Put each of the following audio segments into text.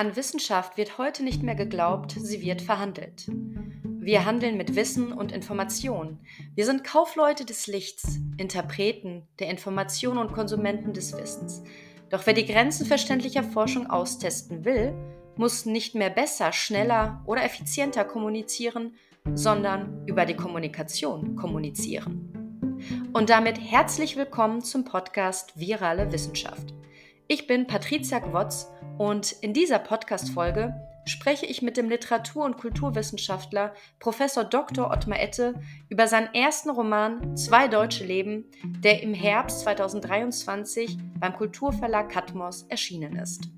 An Wissenschaft wird heute nicht mehr geglaubt, sie wird verhandelt. Wir handeln mit Wissen und Information. Wir sind Kaufleute des Lichts, Interpreten der Information und Konsumenten des Wissens. Doch wer die Grenzen verständlicher Forschung austesten will, muss nicht mehr besser, schneller oder effizienter kommunizieren, sondern über die Kommunikation kommunizieren. Und damit herzlich willkommen zum Podcast Virale Wissenschaft. Ich bin Patricia Gwotz und in dieser Podcast-Folge spreche ich mit dem Literatur- und Kulturwissenschaftler Professor Dr. Ottmar Ette über seinen ersten Roman Zwei deutsche Leben, der im Herbst 2023 beim Kulturverlag Katmos erschienen ist.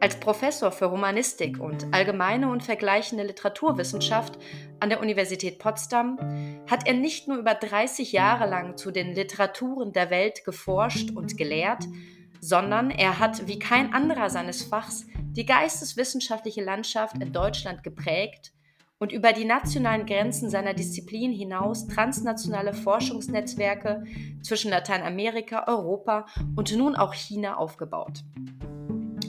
Als Professor für Romanistik und allgemeine und vergleichende Literaturwissenschaft an der Universität Potsdam hat er nicht nur über 30 Jahre lang zu den Literaturen der Welt geforscht und gelehrt, sondern er hat wie kein anderer seines Fachs die geisteswissenschaftliche Landschaft in Deutschland geprägt und über die nationalen Grenzen seiner Disziplin hinaus transnationale Forschungsnetzwerke zwischen Lateinamerika, Europa und nun auch China aufgebaut.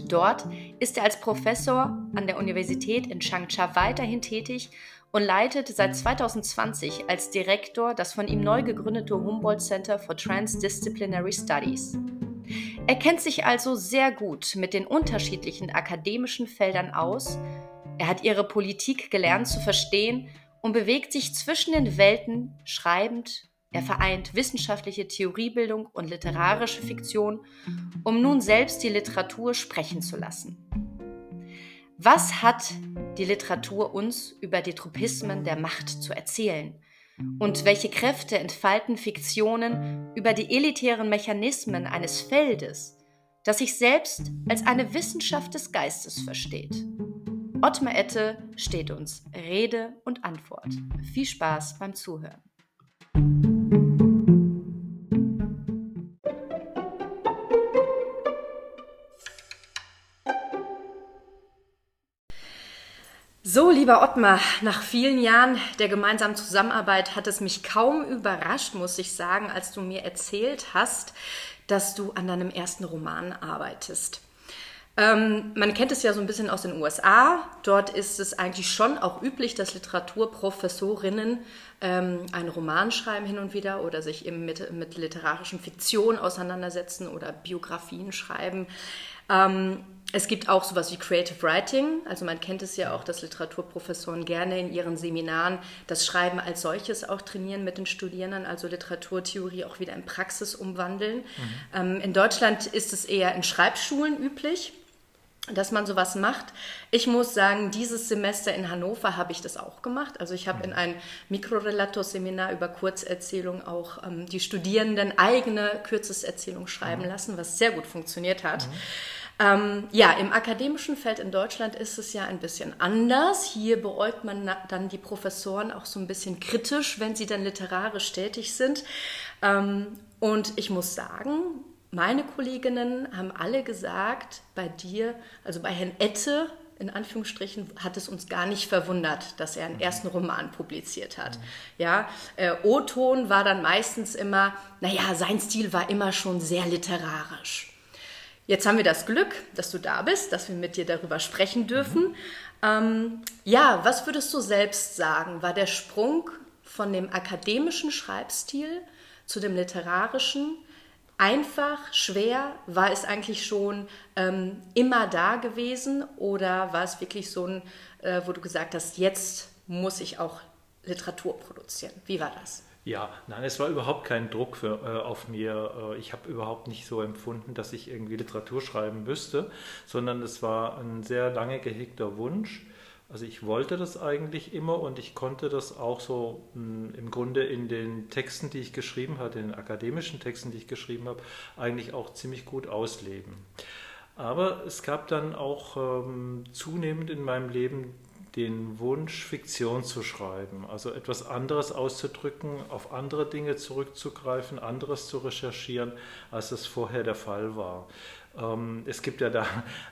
Dort ist er als Professor an der Universität in Changsha weiterhin tätig und leitet seit 2020 als Direktor das von ihm neu gegründete Humboldt Center for Transdisciplinary Studies. Er kennt sich also sehr gut mit den unterschiedlichen akademischen Feldern aus, er hat ihre Politik gelernt zu verstehen und bewegt sich zwischen den Welten schreibend. Er vereint wissenschaftliche Theoriebildung und literarische Fiktion, um nun selbst die Literatur sprechen zu lassen. Was hat die Literatur uns über die Tropismen der Macht zu erzählen? Und welche Kräfte entfalten Fiktionen über die elitären Mechanismen eines Feldes, das sich selbst als eine Wissenschaft des Geistes versteht? Ottmar Ette steht uns Rede und Antwort. Viel Spaß beim Zuhören. So, lieber Ottmar, nach vielen Jahren der gemeinsamen Zusammenarbeit hat es mich kaum überrascht, muss ich sagen, als du mir erzählt hast, dass du an deinem ersten Roman arbeitest. Ähm, man kennt es ja so ein bisschen aus den USA. Dort ist es eigentlich schon auch üblich, dass Literaturprofessorinnen ähm, einen Roman schreiben hin und wieder oder sich eben mit, mit literarischen Fiktionen auseinandersetzen oder Biografien schreiben. Ähm, es gibt auch sowas wie Creative Writing. Also man kennt es ja auch, dass Literaturprofessoren gerne in ihren Seminaren das Schreiben als solches auch trainieren mit den Studierenden, also Literaturtheorie auch wieder in Praxis umwandeln. Mhm. Ähm, in Deutschland ist es eher in Schreibschulen üblich dass man sowas macht. Ich muss sagen, dieses Semester in Hannover habe ich das auch gemacht. Also ich habe mhm. in ein Mikrorelator-Seminar über Kurzerzählung auch ähm, die Studierenden eigene Kürzeserzählung schreiben mhm. lassen, was sehr gut funktioniert hat. Mhm. Ähm, ja, im akademischen Feld in Deutschland ist es ja ein bisschen anders. Hier beäugt man dann die Professoren auch so ein bisschen kritisch, wenn sie dann literarisch tätig sind. Ähm, und ich muss sagen, meine Kolleginnen haben alle gesagt, bei dir, also bei Herrn Ette, in Anführungsstrichen, hat es uns gar nicht verwundert, dass er einen mhm. ersten Roman publiziert hat. Mhm. Ja, äh, O-Ton war dann meistens immer, naja, sein Stil war immer schon sehr literarisch. Jetzt haben wir das Glück, dass du da bist, dass wir mit dir darüber sprechen dürfen. Mhm. Ähm, ja, was würdest du selbst sagen? War der Sprung von dem akademischen Schreibstil zu dem literarischen einfach, schwer? War es eigentlich schon ähm, immer da gewesen oder war es wirklich so ein, äh, wo du gesagt hast, jetzt muss ich auch Literatur produzieren? Wie war das? Ja, nein, es war überhaupt kein Druck für, äh, auf mir. Äh, ich habe überhaupt nicht so empfunden, dass ich irgendwie Literatur schreiben müsste, sondern es war ein sehr lange gehegter Wunsch. Also ich wollte das eigentlich immer und ich konnte das auch so mh, hm, im Grunde in den Texten, die ich geschrieben hatte, in den akademischen Texten, die ich geschrieben habe, eigentlich auch ziemlich gut ausleben. Aber es gab dann auch ähm, zunehmend in meinem Leben den Wunsch, Fiktion zu schreiben, also etwas anderes auszudrücken, auf andere Dinge zurückzugreifen, anderes zu recherchieren, als es vorher der Fall war. Ähm, es gibt ja da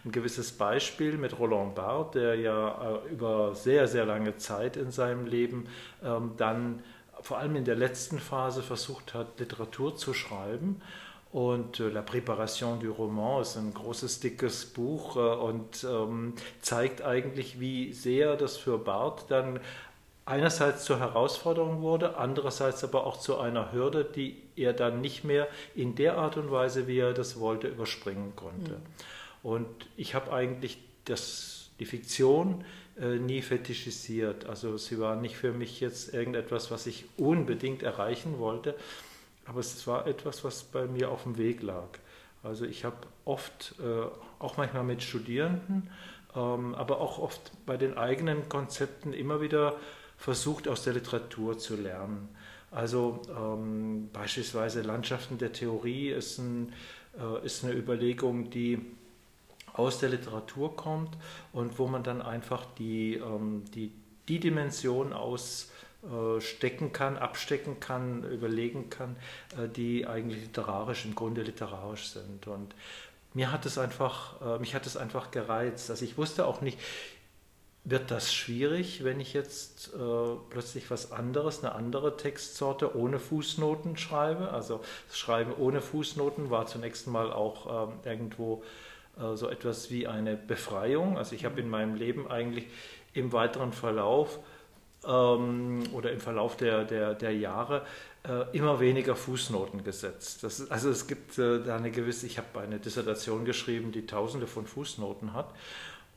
ein gewisses Beispiel mit Roland Barthes, der ja äh, über sehr, sehr lange Zeit in seinem Leben ähm, dann vor allem in der letzten Phase versucht hat, Literatur zu schreiben Und äh, La Préparation du Roman ist ein großes, dickes Buch äh, und ähm, zeigt eigentlich, wie sehr das für Barth dann einerseits zur Herausforderung wurde, andererseits aber auch zu einer Hürde, die er dann nicht mehr in der Art und Weise, wie er das wollte, überspringen konnte. Mhm. Und ich habe eigentlich das, die Fiktion äh, nie fetischisiert. Also sie war nicht für mich jetzt irgendetwas, was ich unbedingt erreichen wollte, aber es war etwas, was bei mir auf dem Weg lag. Also ich habe oft, äh, auch manchmal mit Studierenden, ähm, aber auch oft bei den eigenen Konzepten immer wieder versucht, aus der Literatur zu lernen. Also ähm, beispielsweise Landschaften der Theorie ist, ein, äh, ist eine Überlegung, die aus der Literatur kommt und wo man dann einfach die, ähm, die, die Dimension ausstecken äh, kann, abstecken kann, überlegen kann, äh, die eigentlich literarisch, im Grunde literarisch sind. Und mir hat es einfach, äh, mich hat es einfach gereizt. Also ich wusste auch nicht, wird das schwierig, wenn ich jetzt äh, plötzlich was anderes, eine andere Textsorte ohne Fußnoten schreibe? Also das Schreiben ohne Fußnoten war zunächst mal auch ähm, irgendwo äh, so etwas wie eine Befreiung. Also ich habe in meinem Leben eigentlich im weiteren Verlauf ähm, oder im Verlauf der, der, der Jahre äh, immer weniger Fußnoten gesetzt. Das, also es gibt äh, da eine gewisse, ich habe eine Dissertation geschrieben, die tausende von Fußnoten hat.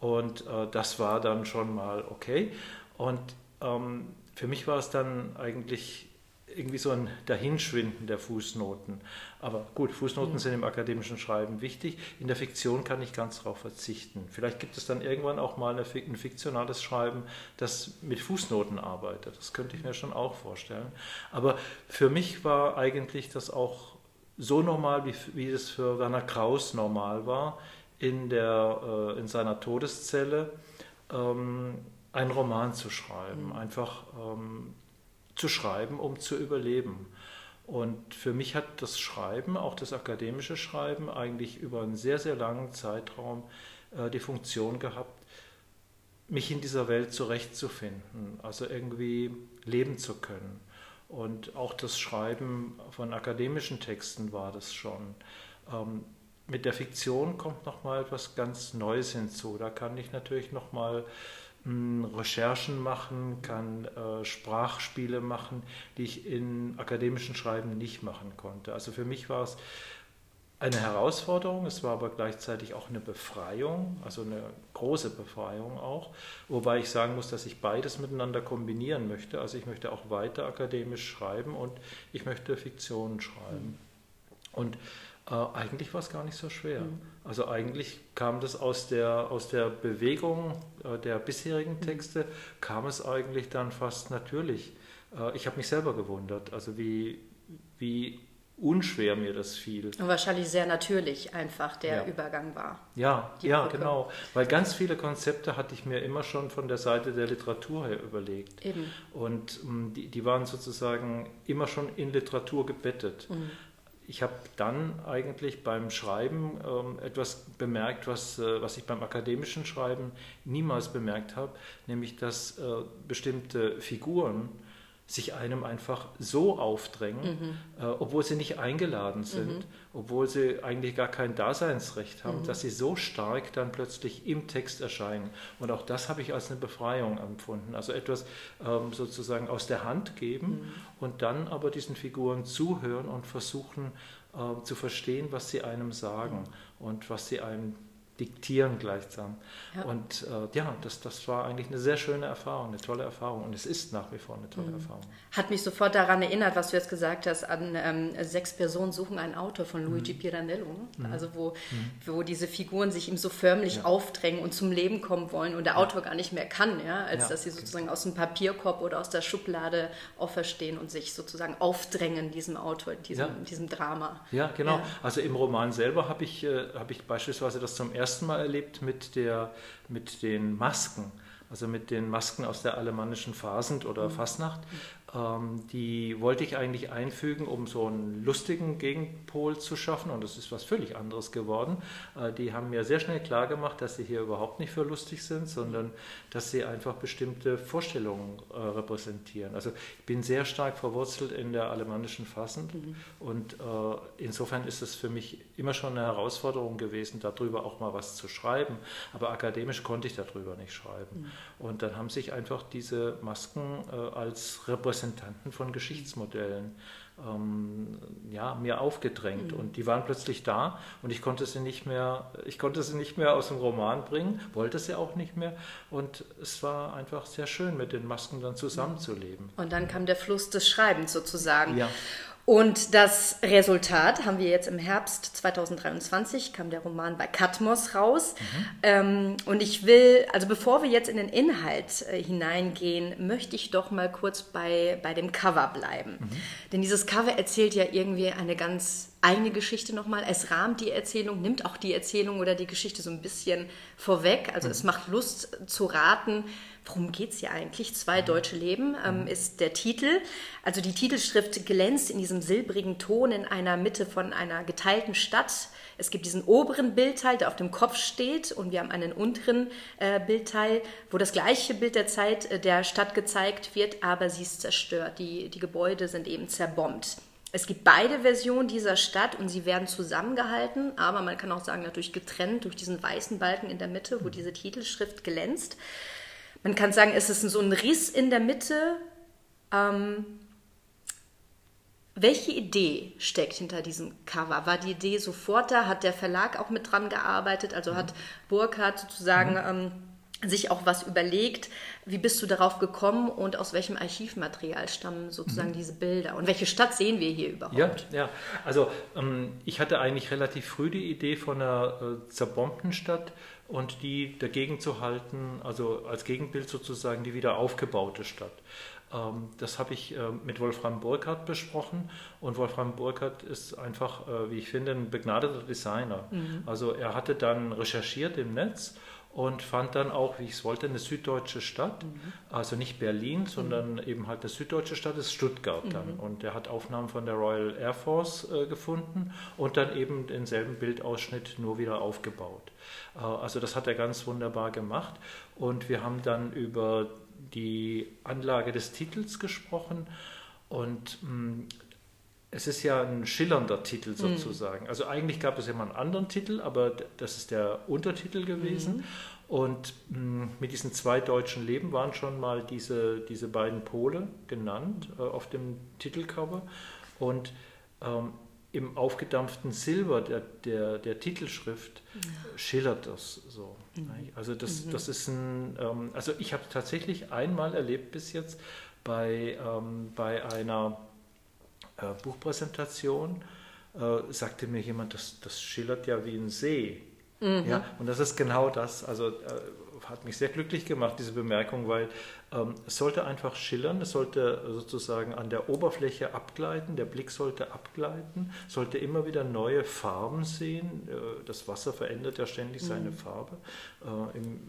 Und äh, das war dann schon mal okay. Und ähm, für mich war es dann eigentlich irgendwie so ein Dahinschwinden der Fußnoten. Aber gut, Fußnoten mhm. sind im akademischen Schreiben wichtig. In der Fiktion kann ich ganz darauf verzichten. Vielleicht gibt es dann irgendwann auch mal eine, ein fiktionales Schreiben, das mit Fußnoten arbeitet. Das könnte ich mir schon auch vorstellen. Aber für mich war eigentlich das auch so normal, wie, wie es für Werner Kraus normal war in, der, äh, in seiner Todeszelle ähm, einen Roman zu schreiben, mhm. einfach ähm, zu schreiben, um zu überleben. Und für mich hat das Schreiben, auch das akademische Schreiben, eigentlich über einen sehr, sehr langen Zeitraum äh, die Funktion gehabt, mich in dieser Welt zurechtzufinden, also irgendwie leben zu können. Und auch das Schreiben von akademischen Texten war das schon. Ähm, mit der Fiktion kommt nochmal etwas ganz Neues hinzu. Da kann ich natürlich nochmal hm, Recherchen machen, kann äh, Sprachspiele machen, die ich in akademischen Schreiben nicht machen konnte. Also für mich war es eine Herausforderung, es war aber gleichzeitig auch eine Befreiung, also eine große Befreiung auch, wobei ich sagen muss, dass ich beides miteinander kombinieren möchte. Also ich möchte auch weiter akademisch schreiben und ich möchte Fiktion schreiben. Und äh, eigentlich war es gar nicht so schwer. Mhm. Also eigentlich kam das aus der, aus der Bewegung äh, der bisherigen mhm. Texte, kam es eigentlich dann fast natürlich. Äh, ich habe mich selber gewundert, also wie, wie unschwer mir das fiel. Und wahrscheinlich sehr natürlich einfach der ja. Übergang war. Ja, ja, genau. Weil ganz viele Konzepte hatte ich mir immer schon von der Seite der Literatur her überlegt. Eben. Und um, die, die waren sozusagen immer schon in Literatur gebettet. Mhm ich habe dann eigentlich beim Schreiben ähm, etwas bemerkt, was, äh, was ich beim akademischen Schreiben niemals bemerkt habe, nämlich dass äh, bestimmte Figuren sich einem einfach so aufdrängen, mhm. äh, obwohl sie nicht eingeladen sind, mhm. obwohl sie eigentlich gar kein Daseinsrecht haben, mhm. dass sie so stark dann plötzlich im Text erscheinen. Und auch das habe ich als eine Befreiung empfunden. Also etwas ähm, sozusagen aus der Hand geben mhm. und dann aber diesen Figuren zuhören und versuchen äh, zu verstehen, was sie einem sagen mhm. und was sie einem diktieren gleichsam. Ja. Und äh, ja, das, das war eigentlich eine sehr schöne Erfahrung, eine tolle Erfahrung und es ist nach wie vor eine tolle mhm. Erfahrung. Hat mich sofort daran erinnert, was du jetzt gesagt hast, an ähm, Sechs Personen suchen ein Auto von Luigi mhm. Pirandello. Ne? Mhm. Also wo, mhm. wo diese Figuren sich ihm so förmlich ja. aufdrängen und zum Leben kommen wollen und der Autor gar nicht mehr kann, ja, als dass sie sozusagen aus dem Papierkorb oder aus der Schublade auferstehen und sich sozusagen aufdrängen diesem Autor, diesem, diesem Drama. Ja, genau. Also im Roman selber habe ich, äh, hab ich beispielsweise das zum ersten ersten Mal erlebt mit, der, mit den Masken, also mit den Masken aus der alemannischen Fasend oder mhm. Ähm, die wollte ich eigentlich einfügen, um so einen lustigen Gegenpol zu schaffen. Und das ist was völlig anderes geworden. Äh, die haben mir sehr schnell klar gemacht, dass sie hier überhaupt nicht für lustig sind, sondern dass sie einfach bestimmte Vorstellungen äh, repräsentieren. Also ich bin sehr stark verwurzelt in der alemannischen Fassend. Mhm. Und äh, insofern ist es für mich immer schon eine Herausforderung gewesen, darüber auch mal was zu schreiben. Aber akademisch konnte ich darüber nicht schreiben. Mhm. Und dann haben sich einfach diese Masken als Repräsentation Repräsentanten von Geschichtsmodellen ähm, ja, mir aufgedrängt. Mhm. Und die waren plötzlich da und ich konnte sie nicht mehr, ich konnte sie nicht mehr aus dem Roman bringen, wollte sie auch nicht mehr. Und es war einfach sehr schön, mit den Masken dann zusammenzuleben. Und dann kam der Fluss des Schreibens sozusagen. Ja. Und das Resultat haben wir jetzt im Herbst 2023, kam der Roman bei Katmos raus. Mhm. Ähm, und ich will, also bevor wir jetzt in den Inhalt äh, hineingehen, möchte ich doch mal kurz bei, bei dem Cover bleiben. Mhm. Denn dieses Cover erzählt ja irgendwie eine ganz eigene Geschichte nochmal. Es rahmt die Erzählung, nimmt auch die Erzählung oder die Geschichte so ein bisschen vorweg. Also mhm. es macht Lust zu raten, worum geht es hier eigentlich? Zwei mhm. deutsche Leben ähm, mhm. ist der Titel. Also die Titelschrift glänzt in diesem silbrigen Ton in einer Mitte von einer geteilten Stadt. Es gibt diesen oberen Bildteil, der auf dem Kopf steht, und wir haben einen unteren äh, Bildteil, wo das gleiche Bild der Zeit äh, der Stadt gezeigt wird, aber sie ist zerstört. Die, die Gebäude sind eben zerbombt. Es gibt beide Versionen dieser Stadt und sie werden zusammengehalten, aber man kann auch sagen, natürlich getrennt durch diesen weißen Balken in der Mitte, wo mhm. diese Titelschrift glänzt man kann sagen, es ist so ein Riss in der Mitte. Ähm, welche Idee steckt hinter diesem Cover? War die Idee sofort da? Hat der Verlag auch mit dran gearbeitet? Also hat Burkhardt sozusagen mhm. ähm, sich auch was überlegt? Wie bist du darauf gekommen und aus welchem Archivmaterial stammen sozusagen mhm. diese Bilder? Und welche Stadt sehen wir hier überhaupt? Ja, ja. also ähm, ich hatte eigentlich relativ früh die Idee von einer äh, zerbombten Stadt und die dagegen zu halten, also als Gegenbild sozusagen die wieder aufgebaute Stadt. Ähm, das habe ich äh, mit Wolfram Burkhardt besprochen und Wolfram Burkhardt ist einfach, äh, wie ich finde, ein begnadeter Designer. Mhm. Also er hatte dann recherchiert im Netz und fand dann auch, wie ich es wollte, eine süddeutsche Stadt. Mhm. Also nicht Berlin, sondern mhm. eben halt eine süddeutsche Stadt ist Stuttgart dann. Mhm. Und er hat Aufnahmen von der Royal Air Force äh, gefunden und dann eben denselben Bildausschnitt nur wieder aufgebaut. Äh, also das hat er ganz wunderbar gemacht. Und wir haben dann über die Anlage des Titels gesprochen. Und mh, mm, es ist ja ein schillernder Titel mhm. sozusagen. Mhm. Also eigentlich gab es ja mal einen anderen Titel, aber das ist der Untertitel gewesen. Mhm. Und mh, mm, mit diesen zwei deutschen Leben waren schon mal diese, diese beiden Pole genannt äh, auf dem Titelcover. Und ähm, im aufgedampften Silber der, der, der Titelschrift ja. schillert das so. Mhm. Also das, mhm. das ist ein, ähm, also ich habe tatsächlich einmal erlebt bis jetzt bei, ähm, bei einer äh, Buchpräsentation, äh, sagte mir jemand, das, das schillert ja wie ein See. Mhm. Ja, und das ist genau das. Also äh, hat mich sehr glücklich gemacht, diese Bemerkung, weil es sollte einfach schillern, es sollte sozusagen an der Oberfläche abgleiten, der Blick sollte abgleiten, sollte immer wieder neue Farben sehen. Äh, das Wasser verändert ja ständig mhm. seine Farbe äh, im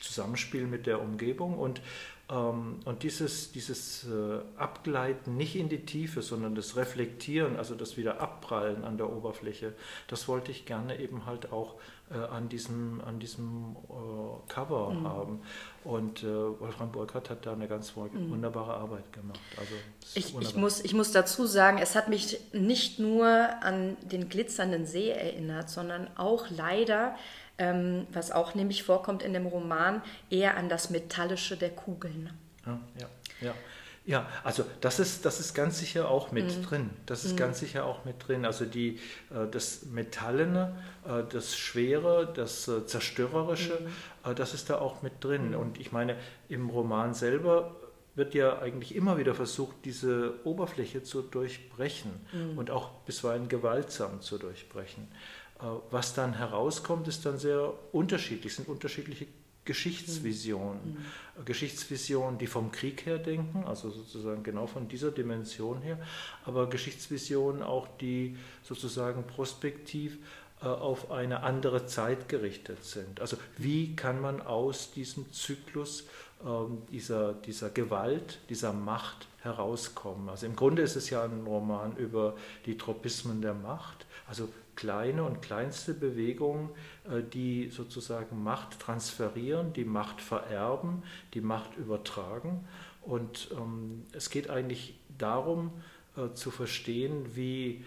Zusammenspiel mit der Umgebung und ähm, und dieses, dieses äh, Abgleiten nicht in die Tiefe, sondern das Reflektieren, also das wieder Abprallen an der Oberfläche, das wollte ich gerne eben halt auch äh, an diesem, an diesem äh, Cover mhm. haben. Und Wolfram Burkhardt hat da eine ganz mhm. wunderbare Arbeit gemacht. Also, ich, ich, muss, ich muss dazu sagen, es hat mich nicht nur an den glitzernden See erinnert, sondern auch leider, ähm, was auch nämlich vorkommt in dem Roman, eher an das Metallische der Kugeln. Ja, ja, ja. Ja, also das ist, das ist ganz sicher auch mit mhm. drin. Das ist mhm. ganz sicher auch mit drin. Also die, äh, das Metallene, äh, das Schwere, das äh, Zerstörerische, mhm. das ist da auch mit drin. Mhm. Und ich meine, im Roman selber wird ja eigentlich immer wieder versucht, diese Oberfläche zu durchbrechen mhm. und auch bisweilen gewaltsam zu durchbrechen. Was dann herauskommt, ist dann sehr unterschiedlich, sind unterschiedliche Geschichtsvisionen. Mhm. Geschichtsvisionen, die vom Krieg her denken, also sozusagen genau von dieser Dimension her, aber Geschichtsvisionen auch, die sozusagen prospektiv äh, auf eine andere Zeit gerichtet sind. Also wie kann man aus diesem Zyklus ähm, dieser, dieser Gewalt, dieser Macht herauskommen. Also im Grunde ist es ja ein Roman über die Tropismen der Macht, also kleine und kleinste Bewegungen, äh, die sozusagen Macht transferieren, die Macht vererben, die Macht übertragen. Und ähm, es geht eigentlich darum äh, zu verstehen, wie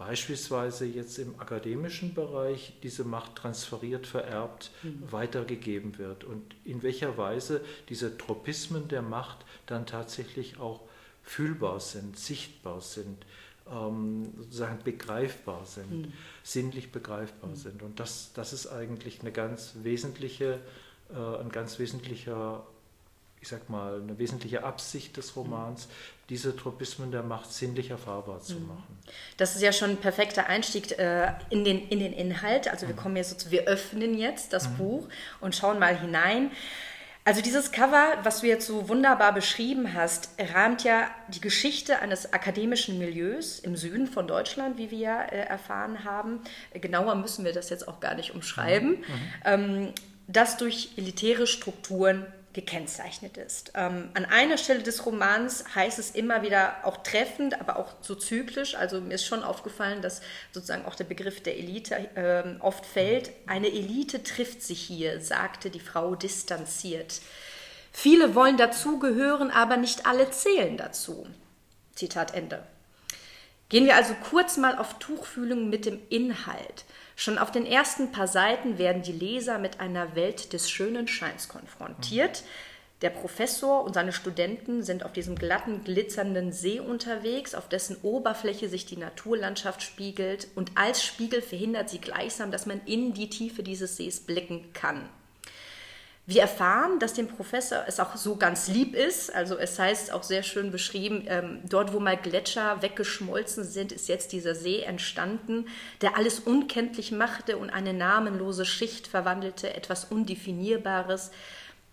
beispielsweise jetzt im akademischen Bereich diese Macht transferiert, vererbt, mhm. weitergegeben wird und in welcher Weise diese Tropismen der Macht dann tatsächlich auch fühlbar sind, sichtbar sind, ähm, sozusagen begreifbar sind, mhm. sinnlich begreifbar mhm. sind. Und das, das ist eigentlich eine ganz wesentliche, äh, ein ganz wesentlicher ich sag mal, eine wesentliche Absicht des Romans, diese Tropismen der Macht sinnlich erfahrbar zu mhm. machen. Das ist ja schon ein perfekter Einstieg äh, in, den, in den Inhalt. Also wir mhm. kommen jetzt, so, wir öffnen jetzt das mhm. Buch und schauen mal hinein. Also dieses Cover, was du jetzt so wunderbar beschrieben hast, rahmt ja die Geschichte eines akademischen Milieus im Süden von Deutschland, wie wir ja äh, erfahren haben. Genauer müssen wir das jetzt auch gar nicht umschreiben. Mhm. Ähm, das durch elitäre Strukturen gekennzeichnet ist. Ähm, an einer Stelle des Romans heißt es immer wieder auch treffend, aber auch so zyklisch. Also mir ist schon aufgefallen, dass sozusagen auch der Begriff der Elite äh, oft fällt. Eine Elite trifft sich hier, sagte die Frau distanziert. Viele wollen dazugehören, aber nicht alle zählen dazu. Zitat Ende. Gehen wir also kurz mal auf Tuchfühlung mit dem Inhalt. Schon auf den ersten paar Seiten werden die Leser mit einer Welt des schönen Scheins konfrontiert. Der Professor und seine Studenten sind auf diesem glatten, glitzernden See unterwegs, auf dessen Oberfläche sich die Naturlandschaft spiegelt und als Spiegel verhindert sie gleichsam, dass man in die Tiefe dieses Sees blicken kann. Wir erfahren, dass dem Professor es auch so ganz lieb ist. Also es heißt auch sehr schön beschrieben, ähm, dort wo mal Gletscher weggeschmolzen sind, ist jetzt dieser See entstanden, der alles unkenntlich machte und eine namenlose Schicht verwandelte, etwas Undefinierbares.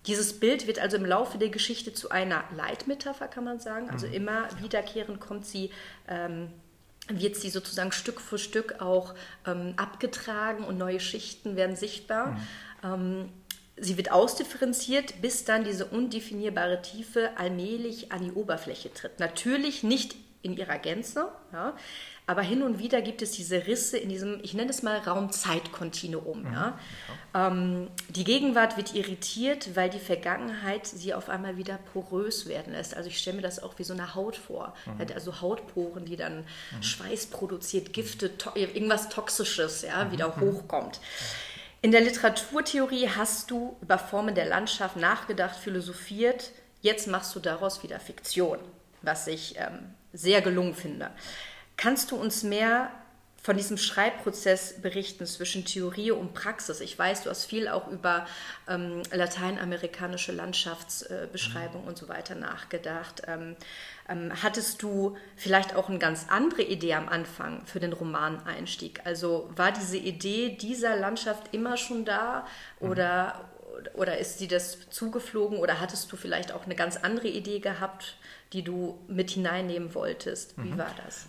Dieses Bild wird also im Laufe der Geschichte zu einer Leitmetapher, kann man sagen. Also mhm. immer wiederkehrend kommt sie. Ähm, wird sie sozusagen Stück für Stück auch ähm, abgetragen und neue Schichten werden sichtbar. Mhm. Ähm, Sie wird ausdifferenziert, bis dann diese undefinierbare Tiefe allmählich an die Oberfläche tritt. Natürlich nicht in ihrer Gänze, ja, aber hin und wieder gibt es diese Risse in diesem, ich nenne es mal Raum-Zeit-Kontinuum. Ja. ja. Ähm, die Gegenwart wird irritiert, weil die Vergangenheit sie auf einmal wieder porös werden lässt. Also ich stelle mir das auch wie so eine Haut vor. Mhm. Also Hautporen, die dann mhm. Schweiß produziert, Gifte, to irgendwas Toxisches ja, mhm. wieder hochkommt. In der Literaturtheorie hast du über Formen der Landschaft nachgedacht, philosophiert. Jetzt machst du daraus wieder Fiktion, was ich ähm, sehr gelungen finde. Kannst du uns mehr von diesem Schreibprozess berichten zwischen Theorie und Praxis. Ich weiß, du hast viel auch über ähm, lateinamerikanische Landschaftsbeschreibung äh, und so weiter nachgedacht. Ähm, ähm, hattest du vielleicht auch eine ganz andere Idee am Anfang für den Romaneinstieg? Also war diese Idee dieser Landschaft immer schon da oder, mhm. oder ist sie das zugeflogen oder hattest du vielleicht auch eine ganz andere Idee gehabt, die du mit hineinnehmen wolltest? Wie mhm. war das?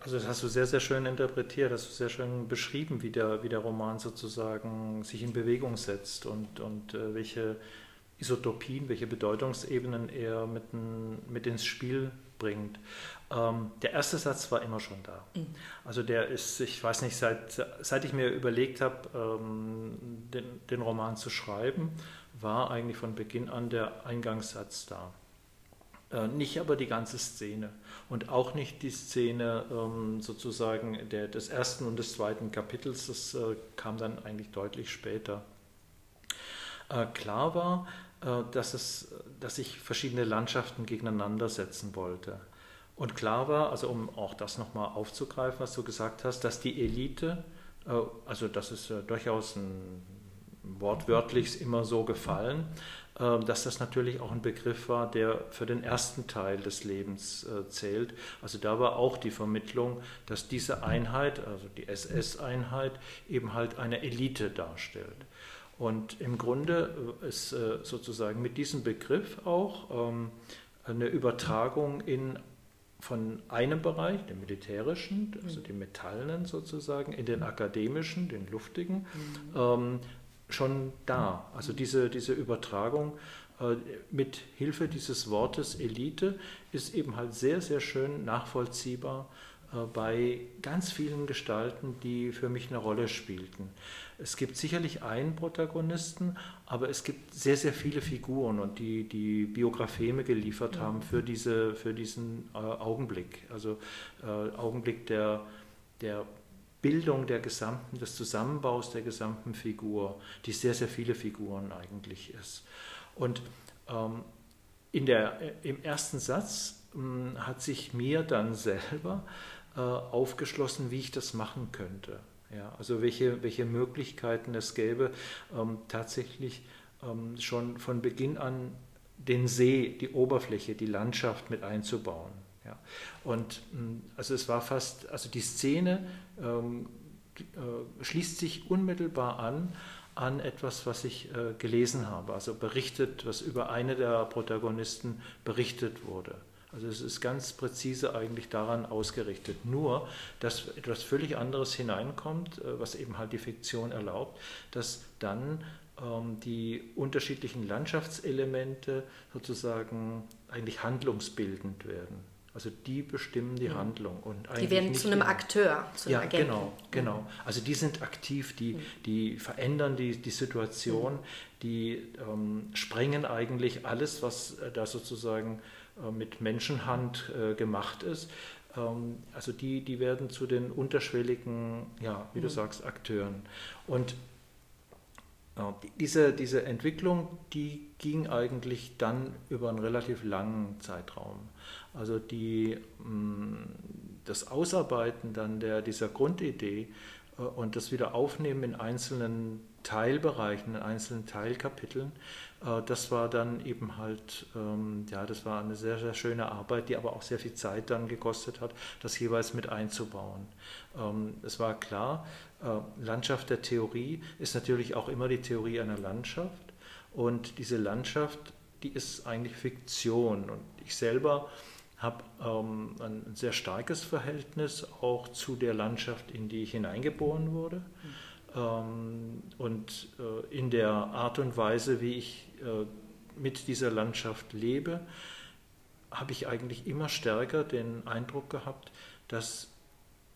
Also das hast du sehr, sehr schön interpretiert, hast du sehr schön beschrieben, wie der, wie der Roman sozusagen sich in Bewegung setzt und, und äh, welche Isotopien, welche Bedeutungsebenen er mit, ein, mit ins Spiel bringt. Ähm, der erste Satz war immer schon da. Mhm. Also der ist, ich weiß nicht, seit, seit ich mir überlegt habe, ähm, den, den Roman zu schreiben, war eigentlich von Beginn an der Eingangssatz da. Äh, nicht aber die ganze Szene und auch nicht die Szene ähm, sozusagen der, des ersten und des zweiten Kapitels, das äh, kam dann eigentlich deutlich später. Äh, klar war, dass, es, dass ich verschiedene Landschaften gegeneinander setzen wollte. Und klar war, also um auch das nochmal aufzugreifen, was du gesagt hast, dass die Elite, also das ist durchaus ein wortwörtlich immer so gefallen, dass das natürlich auch ein Begriff war, der für den ersten Teil des Lebens äh, zählt. Also da war auch die Vermittlung, dass diese Einheit, also die SS-Einheit, eben halt eine Elite darstellt. Und im Grunde ist äh, sozusagen mit diesem Begriff auch ähm, eine Übertragung in von einem Bereich, dem militärischen, also dem metallenen sozusagen, in den akademischen, den luftigen, mhm. ähm, schon da. Also diese, diese Übertragung äh, mit Hilfe dieses Wortes Elite ist eben halt sehr, sehr schön nachvollziehbar äh, bei ganz vielen Gestalten, die für mich eine Rolle spielten. Es gibt sicherlich einen Protagonisten, aber es gibt sehr, sehr viele Figuren und die, die Biographeme geliefert haben für, diese, für diesen äh, Augenblick. Also äh, Augenblick der, der Bildung der gesamten, des Zusammenbaus der gesamten Figur, die sehr, sehr viele Figuren eigentlich ist. Und ähm, in der, äh, im ersten Satz mh, hm, hat sich mir dann selber äh, aufgeschlossen, wie ich das machen könnte. Ja, also welche, welche Möglichkeiten es gäbe, ähm, tatsächlich ähm, schon von Beginn an den See, die Oberfläche, die Landschaft mit einzubauen. Ja. Und hm, also es war fast, also die Szene ähm, äh, schließt sich unmittelbar an an etwas, was ich äh, gelesen habe, also berichtet, was über eine der Protagonisten berichtet wurde. Also es ist ganz präzise eigentlich daran ausgerichtet. Nur, dass etwas völlig anderes hineinkommt, äh, was eben halt die Fiktion erlaubt, dass dann ähm, die unterschiedlichen Landschaftselemente sozusagen eigentlich handlungsbildend werden. Also die bestimmen die mhm. Handlung. Und die werden zu einem Akteur, zu einem ja, Agenten. Genau, genau. Mhm. Also die sind aktiv, die, mhm. die verändern die, die Situation, mhm. die ähm, sprengen eigentlich alles, was äh, da sozusagen äh, mit Menschenhand äh, gemacht ist. Ähm, also die, die werden zu den unterschwelligen, ja, wie mhm. du sagst, Akteuren. Und äh, diese, diese Entwicklung, die ging eigentlich dann über einen relativ langen Zeitraum. Also die, mm, das Ausarbeiten dann der, dieser Grundidee und das Wiederaufnehmen in einzelnen Teilbereichen, in einzelnen Teilkapiteln, äh, das war dann eben halt, ähm, ja, das war eine sehr, sehr schöne Arbeit, die aber auch sehr viel Zeit dann gekostet hat, das jeweils mit einzubauen. Ähm, es war klar, äh, Landschaft der Theorie ist natürlich auch immer die Theorie einer Landschaft und diese Landschaft, die ist eigentlich Fiktion und ich selber habe ähm, ein sehr starkes Verhältnis auch zu der Landschaft, in die ich hineingeboren wurde. Ähm, und äh, in der Art und Weise, wie ich äh, mit dieser Landschaft lebe, habe ich eigentlich immer stärker den Eindruck gehabt, dass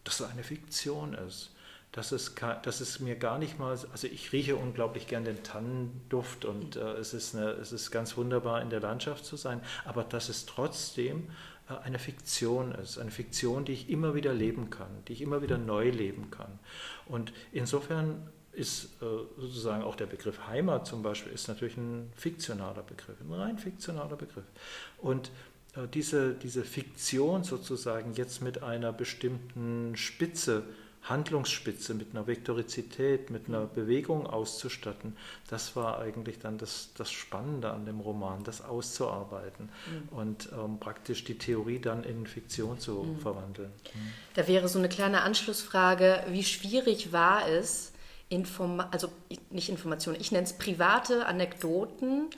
das eine Fiktion ist. Dass es, dass es mir gar nicht mal, also ich rieche unglaublich gern den Tannenduft und äh, es, ist eine, es ist ganz wunderbar in der Landschaft zu sein, aber dass es trotzdem äh, eine Fiktion ist, eine Fiktion, die ich immer wieder leben kann, die ich immer wieder neu leben kann. Und insofern ist äh, sozusagen auch der Begriff Heimat zum Beispiel ist natürlich ein fiktionaler Begriff, ein rein fiktionaler Begriff. Und äh, diese, diese Fiktion sozusagen jetzt mit einer bestimmten Spitze Handlungsspitze, mit einer Vektorizität, mit einer Bewegung auszustatten, das war eigentlich dann das, das Spannende an dem Roman, das auszuarbeiten mhm. und ähm, praktisch die Theorie dann in Fiktion zu mhm. verwandeln. Mhm. Da wäre so eine kleine Anschlussfrage, wie schwierig war es, Informa also nicht Informationen, ich nenne es private Anekdoten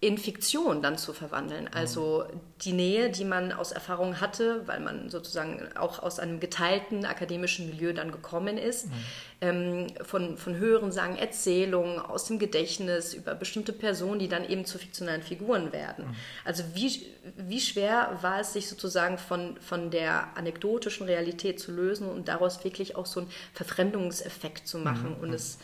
in Fiktion dann zu verwandeln. Mhm. Also die Nähe, die man aus Erfahrung hatte, weil man sozusagen auch aus einem geteilten akademischen Milieu dann gekommen ist, mhm. ähm, von, von Hören sagen, Erzählungen aus dem Gedächtnis über bestimmte Personen, die dann eben zu fiktionalen Figuren werden. Mhm. Also wie, wie schwer war es, sich sozusagen von, von der anekdotischen Realität zu lösen und daraus wirklich auch so einen Verfremdungseffekt zu machen mhm. und es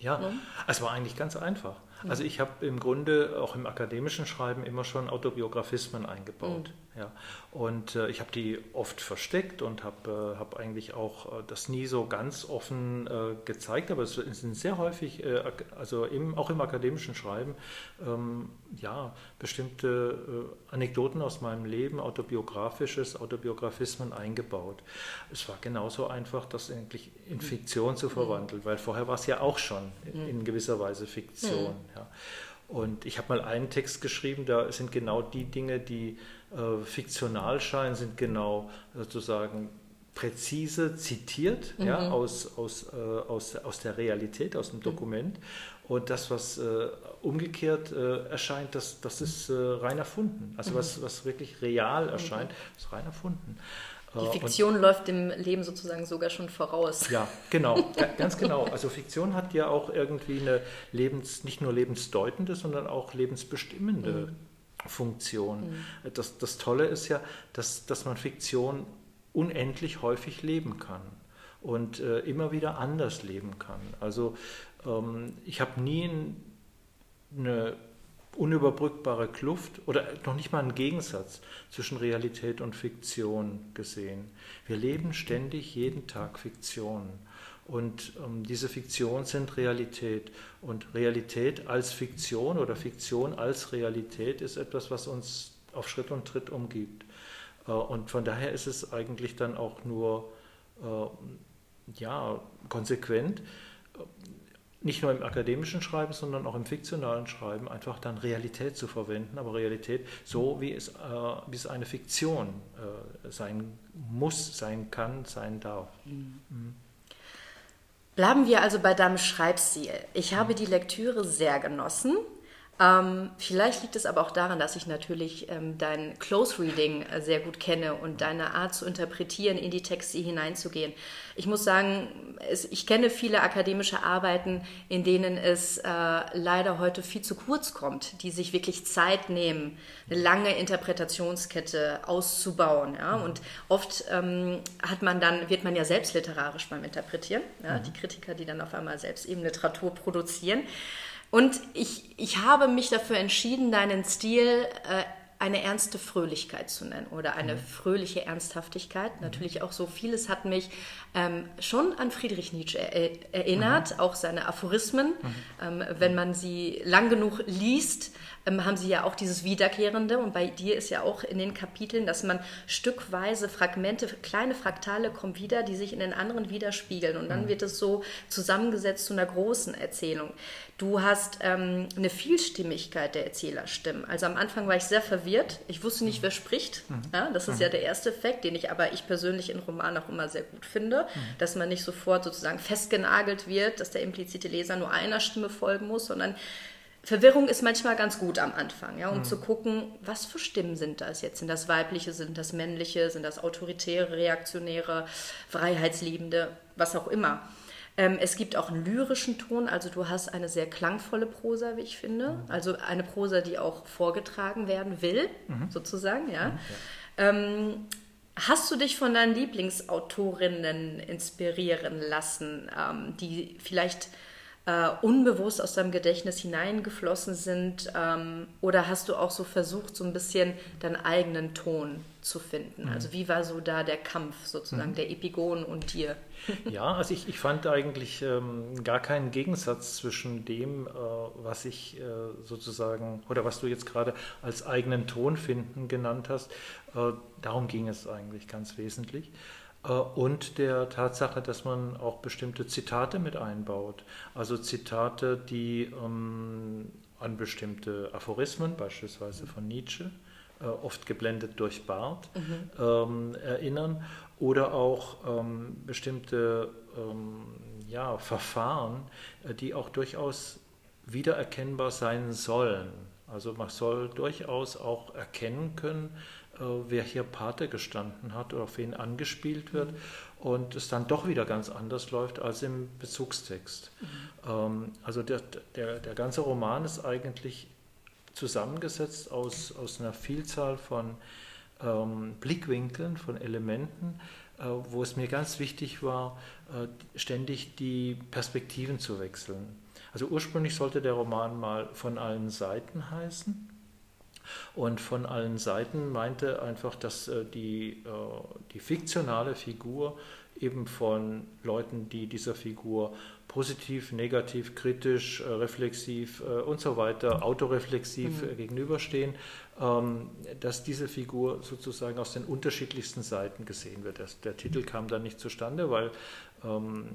ja, ne? es war eigentlich ganz einfach. Also ich habe im Grunde auch im akademischen Schreiben immer schon Autobiografismen eingebaut. Mhm. Ja. Und äh, ich habe die oft versteckt und habe äh, hab eigentlich auch äh, das nie so ganz offen äh, gezeigt, aber es sind sehr häufig, äh, also im, auch im akademischen Schreiben, ähm, ja, bestimmte äh, Anekdoten aus meinem Leben, autobiografisches, Autobiografismen eingebaut. Es war genauso einfach, das eigentlich in Fiktion zu verwandeln, weil vorher war es ja auch schon in, in gewisser Weise Fiktion. Ja. Und ich habe mal einen Text geschrieben, da sind genau die Dinge, die äh, fiktional scheinen, sind genau sozusagen präzise zitiert mhm. ja, aus, aus, äh, aus, aus der Realität, aus dem mhm. Dokument. Und das, was äh, umgekehrt äh, erscheint, das, das ist äh, rein erfunden. Also mhm. was, was wirklich real erscheint, ist rein erfunden. Die Fiktion und, läuft dem Leben sozusagen sogar schon voraus. Ja, genau, ganz genau. Also Fiktion hat ja auch irgendwie eine Lebens, nicht nur lebensdeutende, sondern auch lebensbestimmende mhm. Funktion. Mhm. Das, das Tolle ist ja, dass, dass man Fiktion unendlich häufig leben kann und äh, immer wieder anders leben kann. Also ähm, ich habe nie eine unüberbrückbare Kluft oder noch nicht mal einen Gegensatz zwischen Realität und Fiktion gesehen. Wir leben ständig jeden Tag Fiktion. Und ähm, diese Fiktion sind Realität. Und Realität als Fiktion oder Fiktion als Realität ist etwas, was uns auf Schritt und Tritt umgibt. Äh, und von daher ist es eigentlich dann auch nur äh, ja, konsequent, nicht nur im akademischen Schreiben, sondern auch im fiktionalen Schreiben einfach dann Realität zu verwenden, aber Realität so, wie es, äh, wie es eine Fiktion äh, sein muss, sein kann, sein darf. Mhm. Mhm. Bleiben wir also bei deinem Schreibstil. Ich habe die Lektüre sehr genossen. Ähm, vielleicht liegt es aber auch daran, dass ich natürlich ähm, dein Close Reading äh, sehr gut kenne und deine Art zu interpretieren, in die Texte hineinzugehen. Ich muss sagen, es, ich kenne viele akademische Arbeiten, in denen es äh, leider heute viel zu kurz kommt, die sich wirklich Zeit nehmen, eine lange Interpretationskette auszubauen. Ja? Und oft ähm, hat man dann, wird man ja selbst literarisch beim Interpretieren, ja? Mhm. die Kritiker, die dann auf einmal selbst eben Literatur produzieren. Und ich, ich habe mich dafür entschieden, deinen Stil äh, eine ernste Fröhlichkeit zu nennen oder eine mhm. fröhliche Ernsthaftigkeit. Mhm. Natürlich auch so vieles hat mich ähm, schon an Friedrich Nietzsche er erinnert, mhm. auch seine Aphorismen. Mhm. Ähm, wenn man sie lang genug liest, ähm, haben sie ja auch dieses Wiederkehrende. Und bei dir ist ja auch in den Kapiteln, dass man stückweise Fragmente, kleine Fraktale kommen wieder, die sich in den anderen widerspiegeln. Und dann mhm. wird es so zusammengesetzt zu einer großen Erzählung. Du hast ähm, eine Vielstimmigkeit der Erzählerstimmen. Also am Anfang war ich sehr verwirrt. Ich wusste nicht, wer spricht. Mhm. Ja, das ist mhm. ja der erste Effekt, den ich aber ich persönlich in Romanen auch immer sehr gut finde, mhm. dass man nicht sofort sozusagen festgenagelt wird, dass der implizite Leser nur einer Stimme folgen muss, sondern Verwirrung ist manchmal ganz gut am Anfang, ja, um mhm. zu gucken, was für Stimmen sind das jetzt? Sind das weibliche, sind das männliche, sind das autoritäre, reaktionäre, freiheitsliebende, was auch immer. Ähm, es gibt auch einen lyrischen Ton, also du hast eine sehr klangvolle Prosa, wie ich finde. Mhm. Also eine Prosa, die auch vorgetragen werden will, mhm. sozusagen, ja. Mhm, ja. Ähm, Hast du dich von deinen Lieblingsautorinnen inspirieren lassen, ähm, die vielleicht äh, unbewusst aus deinem Gedächtnis hineingeflossen sind? Ähm, oder hast du auch so versucht, so ein bisschen deinen eigenen Ton zu finden? Mhm. Also wie war so da der Kampf sozusagen mhm. der Epigonen und dir? Ja, also ich, ich fand eigentlich ähm, gar keinen Gegensatz zwischen dem, äh, was ich äh, sozusagen, oder was du jetzt gerade als eigenen Ton finden genannt hast. Äh, darum ging es eigentlich ganz wesentlich. Äh, und der Tatsache, dass man auch bestimmte Zitate mit einbaut. Also Zitate, die ähm, an bestimmte Aphorismen, beispielsweise von Nietzsche, äh, oft geblendet durch Barth, mhm. ähm, erinnern oder auch ähm, bestimmte ähm, ja, Verfahren, äh, die auch durchaus wiedererkennbar sein sollen. Also man soll durchaus auch erkennen können, wer hier Pate gestanden hat oder auf wen angespielt wird mhm. und es dann doch wieder ganz anders läuft als im Bezugstext. Mhm. Ähm, also der, der, der ganze Roman ist eigentlich zusammengesetzt aus, aus einer Vielzahl von ähm, Blickwinkeln, von Elementen, äh, wo es mir ganz wichtig war, äh, ständig die Perspektiven zu wechseln. Also ursprünglich sollte der Roman mal von allen Seiten heißen. Und von allen Seiten meinte einfach, dass äh, die, äh, die fiktionale Figur eben von Leuten, die dieser Figur positiv, negativ, kritisch, äh, reflexiv und so weiter, autoreflexiv mhm. gegenüberstehen, ähm, dass diese Figur sozusagen aus den unterschiedlichsten Seiten gesehen wird. Der Titel kam dann nicht zustande, weil ähm,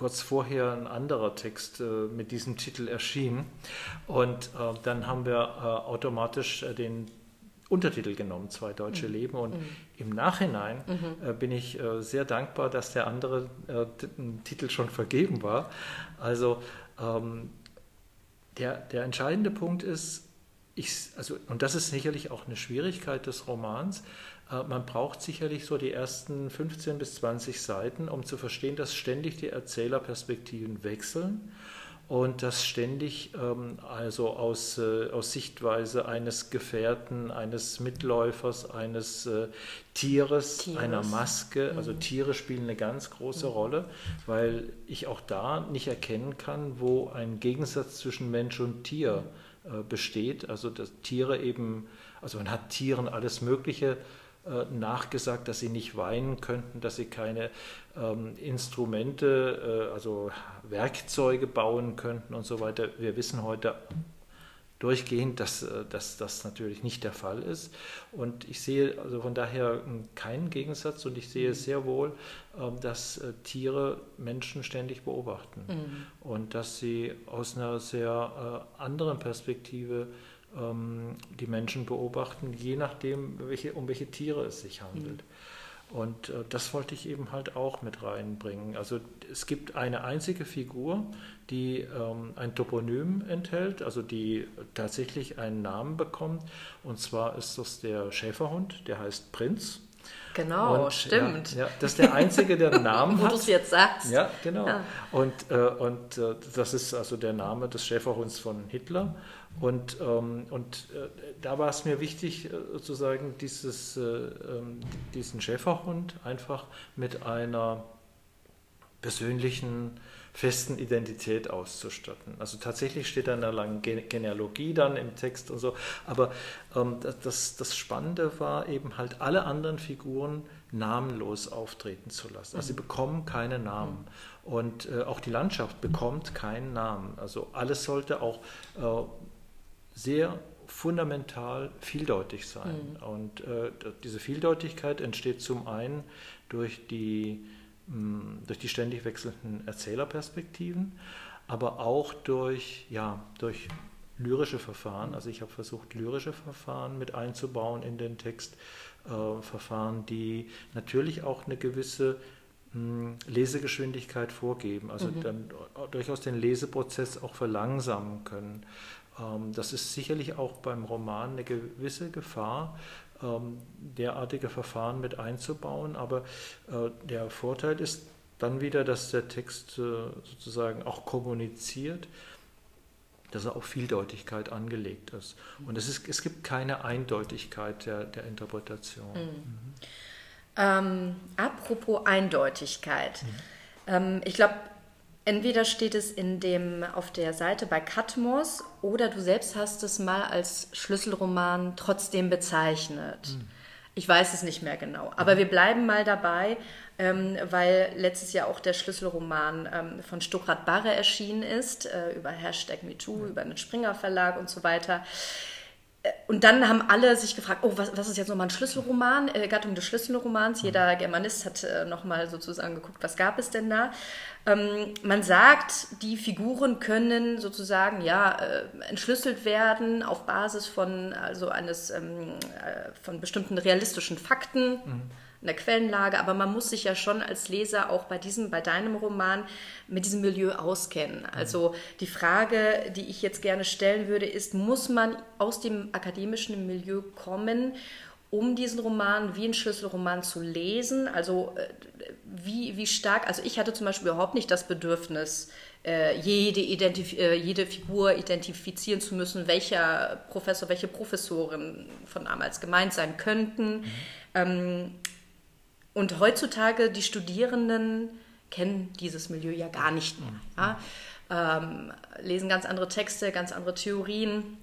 kurz vorher ein anderer Text äh, mit diesem Titel erschien. Und äh, dann haben wir äh, automatisch äh, den Untertitel genommen, Zwei deutsche mhm. Leben. Und mhm. im Nachhinein mhm. Äh, bin ich sehr dankbar, dass der andere Titel schon vergeben war. Also ähm, der, der entscheidende Punkt ist, ich, also, und das ist sicherlich auch eine Schwierigkeit des Romans, man braucht sicherlich so die ersten 15 bis 20 Seiten, um zu verstehen, dass ständig die Erzählerperspektiven wechseln und das ständig ähm, also aus, äh, aus Sichtweise eines Gefährten, eines Mitläufers, eines äh, Tieres, Tieres, einer Maske, mhm. also Tiere spielen eine ganz große mhm. Rolle, weil ich auch da nicht erkennen kann, wo ein Gegensatz zwischen Mensch und Tier äh, besteht. Also dass Tiere eben, also man hat Tieren alles Mögliche äh, nachgesagt, dass sie nicht weinen könnten, dass sie keine ähm, Instrumente, äh, also Werkzeuge bauen könnten und so weiter. Wir wissen heute durchgehend, dass, äh, dass das natürlich nicht der Fall ist. Und ich sehe also von daher keinen Gegensatz und ich sehe sehr wohl, ähm, dass äh, Tiere Menschen ständig beobachten mhm. und dass sie aus einer sehr anderen Perspektive ähm, die Menschen beobachten, je nachdem, welche, um welche Tiere es sich handelt. Mhm. Und äh, das wollte ich eben halt auch mit reinbringen. Also es gibt eine einzige Figur, die ähm, ein Toponym enthält, also die tatsächlich einen Namen bekommt. Und zwar ist das der Schäferhund, der heißt Prinz. Genau, und, stimmt. Ja, ja, das ist der einzige, der einen Namen hat. Wo du es jetzt sagst. Ja, genau. Ja. Und, äh, und äh, das ist also der Name des Schäferhunds von Hitler. Und, ähm, und äh, da war es mir wichtig, äh, sozusagen dieses, äh, ähm, diesen Schäferhund einfach mit einer persönlichen, festen Identität auszustatten. Also tatsächlich steht da eine lange Genealogie dann im Text und so. Aber ähm, das, das Spannende war eben halt alle anderen Figuren namenlos auftreten zu lassen. Also sie mhm. bekommen keine Namen. Mhm. Und äh, auch die Landschaft bekommt keinen Namen. Also alles sollte auch äh, sehr fundamental vieldeutig sein. Mhm. Und äh, diese Vieldeutigkeit entsteht zum einen durch die, mh, mm, durch die ständig wechselnden Erzählerperspektiven, aber auch durch, ja, durch lyrische Verfahren. Also ich habe versucht, lyrische Verfahren mit einzubauen in den Text. Äh, Verfahren, die natürlich auch eine gewisse mh, mm, Lesegeschwindigkeit vorgeben, also mhm. dann durchaus den Leseprozess auch verlangsamen können. Ähm, das ist sicherlich auch beim Roman eine gewisse Gefahr, ähm, derartige Verfahren mit einzubauen. Aber äh, der Vorteil ist dann wieder, dass der Text äh, sozusagen auch kommuniziert, dass er auf Vieldeutigkeit angelegt ist. Und es, ist, es gibt keine Eindeutigkeit der, der Interpretation. Mhm. Mhm. Ähm, apropos Eindeutigkeit. Mhm. Ähm, ich glaube, Entweder steht es in dem, auf der Seite bei Katmos oder du selbst hast es mal als Schlüsselroman trotzdem bezeichnet. Mhm. Ich weiß es nicht mehr genau. Aber wir bleiben mal dabei, ähm, weil letztes Jahr auch der Schlüsselroman ähm, von Stuckrad Barre erschienen ist, äh, über Hashtag MeToo, mhm. über den Springer Verlag und so weiter. Und dann haben alle sich gefragt, oh, was, was ist jetzt nochmal ein Schlüsselroman, äh, Gattung des Schlüsselromans. Jeder Germanist hat äh, nochmal sozusagen geguckt, was gab es denn da. Ähm, man sagt, die Figuren können sozusagen ja äh, entschlüsselt werden auf Basis von also eines ähm, äh, von bestimmten realistischen Fakten. Mhm in der Quellenlage, aber man muss sich ja schon als Leser auch bei diesem, bei deinem Roman mit diesem Milieu auskennen. Also die Frage, die ich jetzt gerne stellen würde, ist, muss man aus dem akademischen Milieu kommen, um diesen Roman wie ein Schlüsselroman zu lesen? Also äh, wie, wie stark, also ich hatte zum Beispiel überhaupt nicht das Bedürfnis, äh, jede, Identif äh, jede Figur identifizieren zu müssen, welcher Professor, welche Professorin von damals gemeint sein könnten. Mhm. Ähm, und heutzutage, die Studierenden kennen dieses Milieu ja gar nicht mehr. Ja? Ähm, lesen ganz andere Texte, ganz andere Theorien.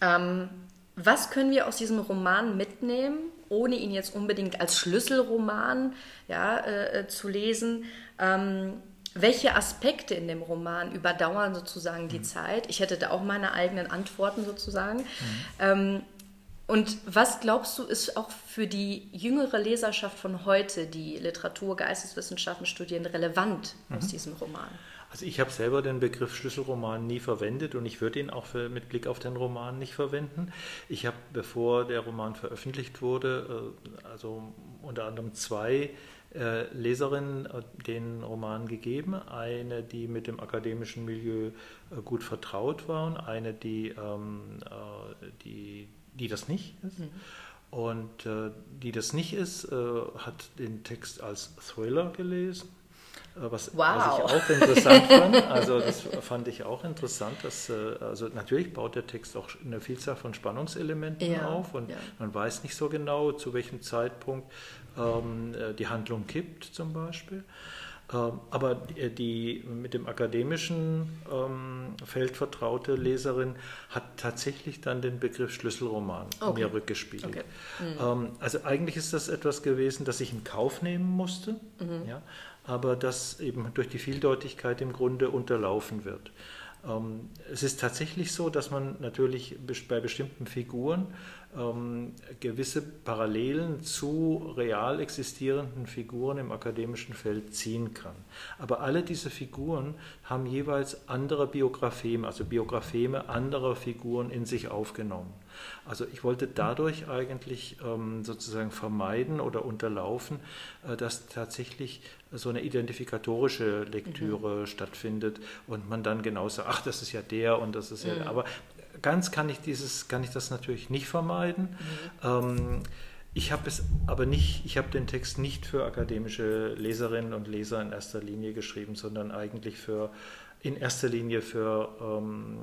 Ähm, was können wir aus diesem Roman mitnehmen, ohne ihn jetzt unbedingt als Schlüsselroman ja, äh, äh zu lesen? Ähm, welche Aspekte in dem Roman überdauern sozusagen die mhm. Zeit? Ich hätte da auch meine eigenen Antworten sozusagen. Mhm. Und was glaubst du, ist auch für die jüngere Leserschaft von heute, die Literatur, Geisteswissenschaften studieren, relevant mhm. aus diesem Roman? Also ich habe selber den Begriff Schlüsselroman nie verwendet und ich würde ihn auch für, mit Blick auf den Roman nicht verwenden. Ich habe, bevor der Roman veröffentlicht wurde, äh, also unter anderem zwei äh, Leserinnen äh, den Roman gegeben. Eine, die mit dem akademischen Milieu gut vertraut war und eine, die, ähm, die die das nicht ist. Mhm. Und äh, die das nicht ist, äh, hat den Text als Thriller gelesen. Äh, was, wow. was, ich auch interessant fand, also das fand ich auch interessant, dass äh, also natürlich baut der Text auch eine Vielzahl von Spannungselementen ja, auf und ja. man weiß nicht so genau, zu welchem Zeitpunkt ähm, äh, die Handlung kippt zum Beispiel. Ähm, aber die mit dem akademischen ähm, Feld vertraute Leserin hat tatsächlich dann den Begriff Schlüsselroman okay. mir rückgespiegelt. Okay. Mhm. also eigentlich ist das etwas gewesen, das ich in Kauf nehmen musste, mhm. ja, aber das eben durch die Vieldeutigkeit im Grunde unterlaufen wird. Ähm, es ist tatsächlich so, dass man natürlich bei bestimmten Figuren ähm, gewisse Parallelen zu real existierenden Figuren im akademischen Feld ziehen kann. Aber alle diese Figuren haben jeweils andere Biographeme, also Biographeme anderer Figuren in sich aufgenommen. Also ich wollte dadurch eigentlich ähm, sozusagen vermeiden oder unterlaufen, äh, dass tatsächlich so eine identifikatorische Lektüre mhm. stattfindet und man dann genau sagt, ach, das ist ja der und das ist ja, mhm. aber ganz kann ich dieses, kann ich das natürlich nicht vermeiden. Mhm. Ähm, ich habe es aber nicht, ich habe den Text nicht für akademische Leserinnen und Leser in erster Linie geschrieben, sondern eigentlich für in erster Linie für ähm,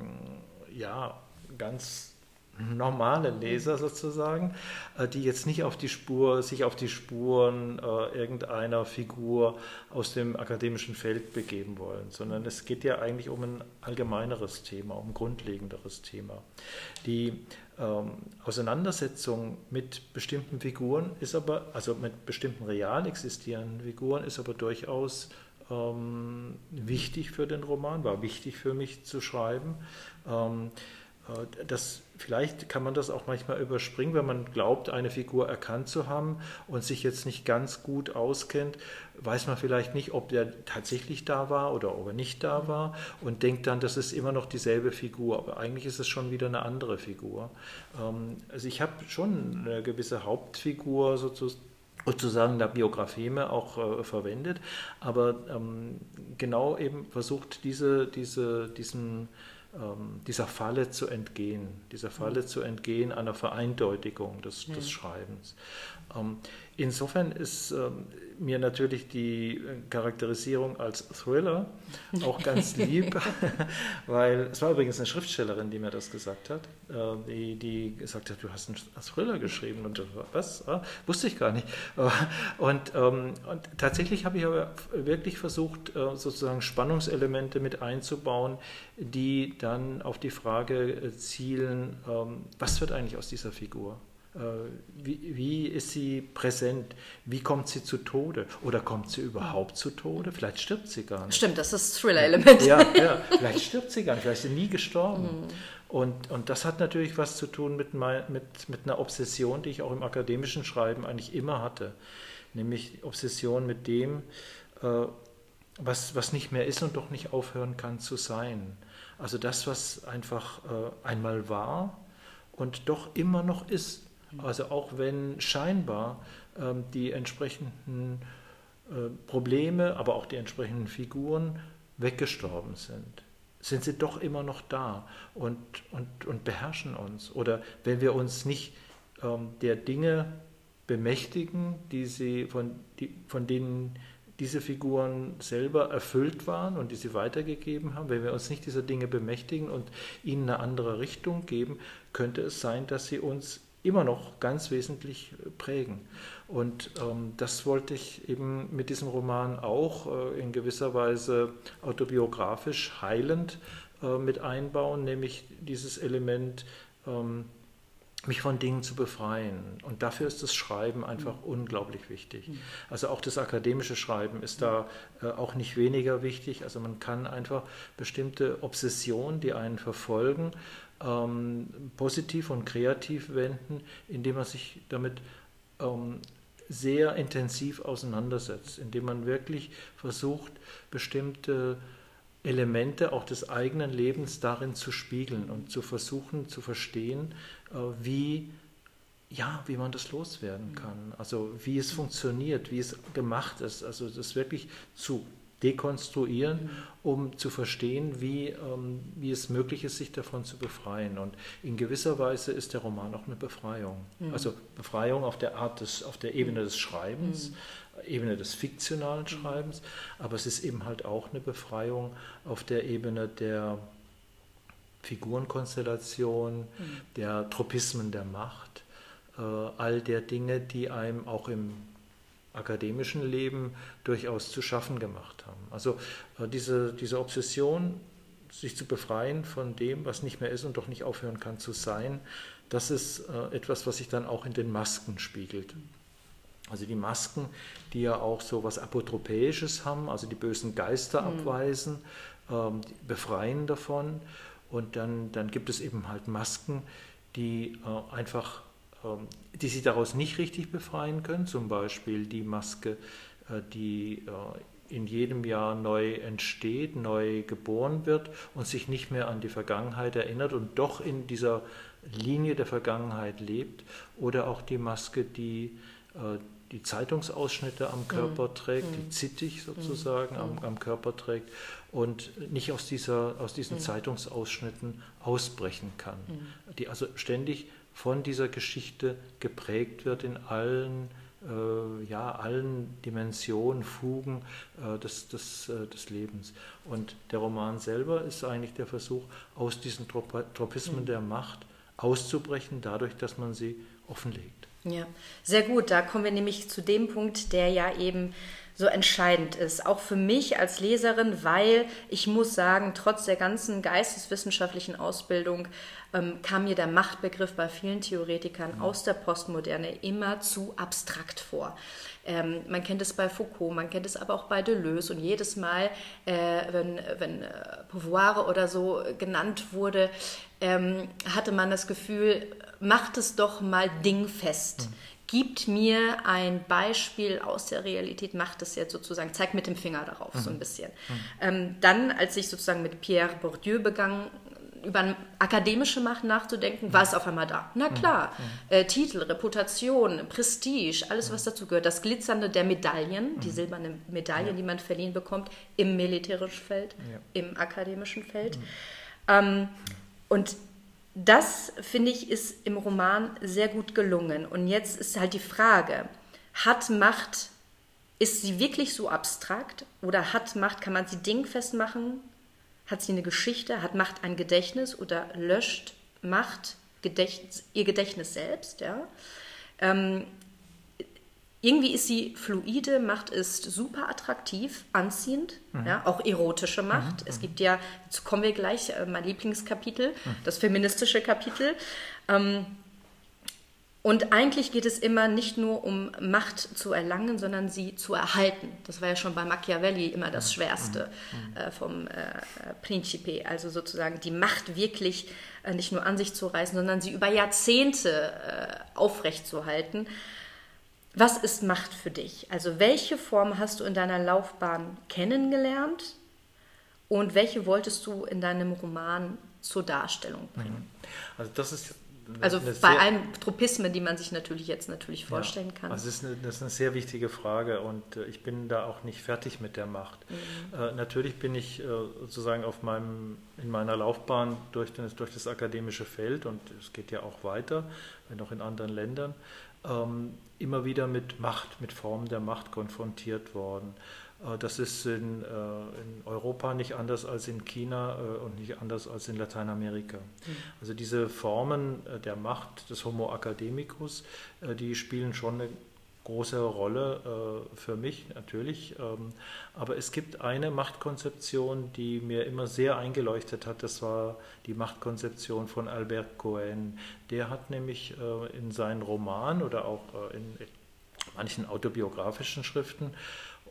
ja ganz normale Leser sozusagen, äh, die jetzt nicht auf die Spur, sich auf die Spuren äh, irgendeiner Figur aus dem akademischen Feld begeben wollen, sondern es geht ja eigentlich um ein allgemeineres Thema, um ein grundlegenderes Thema. Die ähm, Auseinandersetzung mit bestimmten Figuren ist aber, also mit bestimmten real existierenden Figuren ist aber durchaus ähm, wichtig für den Roman, war wichtig für mich zu schreiben. Ähm, äh, das, vielleicht kann man das auch manchmal überspringen, wenn man glaubt, eine Figur erkannt zu haben und sich jetzt nicht ganz gut auskennt, weiß man vielleicht nicht, ob der tatsächlich da war oder ob er nicht da war und denkt dann, das ist immer noch dieselbe Figur, aber eigentlich ist es schon wieder eine andere Figur. Ähm, also ich habe schon eine gewisse Hauptfigur sozusagen sozusagen der Biographeme auch äh, verwendet, aber ähm, genau eben versucht, diese, diese, diesen dieser Falle zu entgehen, dieser Falle mhm. zu entgehen einer Vereindeutigung des, mhm. des Schreibens. Ähm, insofern ist ähm, mir natürlich die Charakterisierung als Thriller auch ganz lieb, weil es war übrigens eine Schriftstellerin, die mir das gesagt hat, äh, die, die gesagt hat, du hast einen Thriller geschrieben und was? Ah, wusste ich gar nicht. Und, und tatsächlich habe ich aber wirklich versucht, äh, sozusagen Spannungselemente mit einzubauen, die dann auf die Frage äh, zielen, was wird eigentlich aus dieser Figur? Äh, wie, wie, ist sie präsent? Wie kommt sie zu Tode? Oder kommt sie überhaupt zu Tode? Vielleicht stirbt sie gar nicht. Stimmt, das ist das Thriller-Element. Ja, ja, vielleicht stirbt sie gar nicht, vielleicht ist sie nie gestorben. Mhm. Und, und das hat natürlich was zu tun mit, mit, mit einer Obsession, die ich auch im akademischen Schreiben eigentlich immer hatte. Nämlich Obsession mit dem, äh, was, was nicht mehr ist und doch nicht aufhören kann zu sein. Also das, was einfach äh, einmal war und doch immer noch ist. Also auch wenn scheinbar ähm, die entsprechenden äh, Probleme, aber auch die entsprechenden Figuren weggestorben sind, sind sie doch immer noch da und, und, und beherrschen uns. Oder wenn wir uns nicht ähm, der Dinge bemächtigen, die sie von, die, von denen diese Figuren selber erfüllt waren und die sie weitergegeben haben, wenn wir uns nicht dieser Dinge bemächtigen und ihnen eine andere Richtung geben, könnte es sein, dass sie uns immer noch ganz wesentlich prägen. Und ähm, das wollte ich eben mit diesem Roman auch äh, in gewisser Weise autobiografisch heilend äh, mit einbauen, nämlich dieses Element, ähm, mich von Dingen zu befreien. Und dafür ist das Schreiben einfach mhm. unglaublich wichtig. Mhm. Also auch das akademische Schreiben ist da äh, auch nicht weniger wichtig. Also man kann einfach bestimmte Obsessionen, die einen verfolgen, ähm, positiv und kreativ wenden, indem man sich damit ähm, sehr intensiv auseinandersetzt, indem man wirklich versucht, bestimmte Elemente auch des eigenen Lebens darin zu spiegeln und zu versuchen zu verstehen, äh, wie, ja, wie man das loswerden kann. Also wie es funktioniert, wie es gemacht ist. Also das wirklich zu dekonstruieren, um zu verstehen, wie, ähm, wie es möglich ist, sich davon zu befreien. Und in gewisser Weise ist der Roman auch eine Befreiung. Mhm. Also Befreiung auf der Art des, auf der Ebene des Schreibens, mhm. Ebene des fiktionalen mhm. Schreibens, aber es ist eben halt auch eine Befreiung auf der Ebene der Figurenkonstellation, mhm. der Tropismen der Macht, äh, all der Dinge, die einem auch im akademischen Leben durchaus zu schaffen gemacht haben. Also äh, diese, diese Obsession, sich zu befreien von dem, was nicht mehr ist und doch nicht aufhören kann zu sein, das ist äh, etwas, was sich dann auch in den Masken spiegelt. Also die Masken, die ja auch so was Apotropäisches haben, also die bösen Geister mhm. abweisen, ähm, befreien davon. Und dann, dann gibt es eben halt Masken, die äh, einfach die sich daraus nicht richtig befreien können, zum Beispiel die Maske, äh, die äh, in jedem Jahr neu entsteht, neu geboren wird und sich nicht mehr an die Vergangenheit erinnert und doch in dieser Linie der Vergangenheit lebt, oder auch die Maske, die äh, die Zeitungsausschnitte am Körper mhm. trägt, die mhm. zittig sozusagen mhm. am, am, Körper trägt und nicht aus, dieser, aus diesen mhm. Zeitungsausschnitten ausbrechen kann, mhm. die also ständig von dieser Geschichte geprägt wird in allen, äh, ja, allen Dimensionen, Fugen äh, des, des, äh, des Lebens. Und der Roman selber ist eigentlich der Versuch, aus diesen Trop Tropismen mhm. der Macht auszubrechen, dadurch, dass man sie offenlegt. Ja, sehr gut. Da kommen wir nämlich zu dem Punkt, der ja eben so entscheidend ist. Auch für mich als Leserin, weil ich muss sagen, trotz der ganzen geisteswissenschaftlichen Ausbildung ähm, kam mir der Machtbegriff bei vielen Theoretikern mhm. aus der Postmoderne immer zu abstrakt vor. Ähm, man kennt es bei Foucault, man kennt es aber auch bei Deleuze und jedes Mal, äh, wenn, wenn äh, Pouvoir oder so genannt wurde, ähm, hatte man das Gefühl, macht es doch mal dingfest. Mhm gibt mir ein Beispiel aus der Realität, macht es jetzt sozusagen, zeigt mit dem Finger darauf mhm. so ein bisschen. Mhm. Ähm, dann, als ich sozusagen mit Pierre Bourdieu begann, über akademische Macht nachzudenken, war es auf einmal da. Na mhm. klar, mhm. äh, Titel, Reputation, Prestige, alles, was dazu gehört. Das Glitzernde der Medaillen, die mhm. silbernen Medaillen, ja. die man verliehen bekommt, im militärischen Feld, ja. im akademischen Feld. Mhm. Ähm, und das, finde ich, ist im Roman sehr gut gelungen. Und jetzt ist halt die Frage, hat Macht, ist sie wirklich so abstrakt oder hat Macht, kann man sie dingfest machen? Hat sie eine Geschichte? Hat Macht ein Gedächtnis oder löscht Macht Gedächtnis, ihr Gedächtnis selbst? Ja? Ähm, irgendwie ist sie fluide, Macht ist super attraktiv, anziehend, mhm. ja, auch erotische Macht. Mhm. Es gibt ja, dazu kommen wir gleich, äh, mein Lieblingskapitel, mhm. das feministische Kapitel. Ähm, und eigentlich geht es immer nicht nur um Macht zu erlangen, sondern sie zu erhalten. Das war ja schon bei Machiavelli immer das Schwerste mhm. äh, vom äh, Principe. Also sozusagen die Macht wirklich äh, nicht nur an sich zu reißen, sondern sie über Jahrzehnte äh, aufrechtzuerhalten. Was ist Macht für dich? Also welche Form hast du in deiner Laufbahn kennengelernt und welche wolltest du in deinem Roman zur Darstellung bringen? Mhm. Also das ist also bei allen Tropismen, die man sich natürlich jetzt natürlich vorstellen ja, kann. Also das ist, eine, das ist eine sehr wichtige Frage und äh, ich bin da auch nicht fertig mit der Macht. Mhm. Äh, natürlich bin ich äh, sozusagen auf meinem, in meiner Laufbahn durch, den, durch das akademische Feld und es geht ja auch weiter, wenn auch in anderen Ländern, immer wieder mit Macht, mit Formen der Macht konfrontiert worden. Äh, das ist in, äh, in, Europa nicht anders als in China äh, und nicht anders als in Lateinamerika. Mhm. Also diese Formen der Macht des Homo academicus, die spielen schon eine große Rolle äh, für mich natürlich. Ähm, aber es gibt eine Machtkonzeption, die mir immer sehr eingeleuchtet hat. Das war die Machtkonzeption von Albert Cohen. Der hat nämlich äh, in seinen Romanen oder auch äh, in manchen autobiografischen Schriften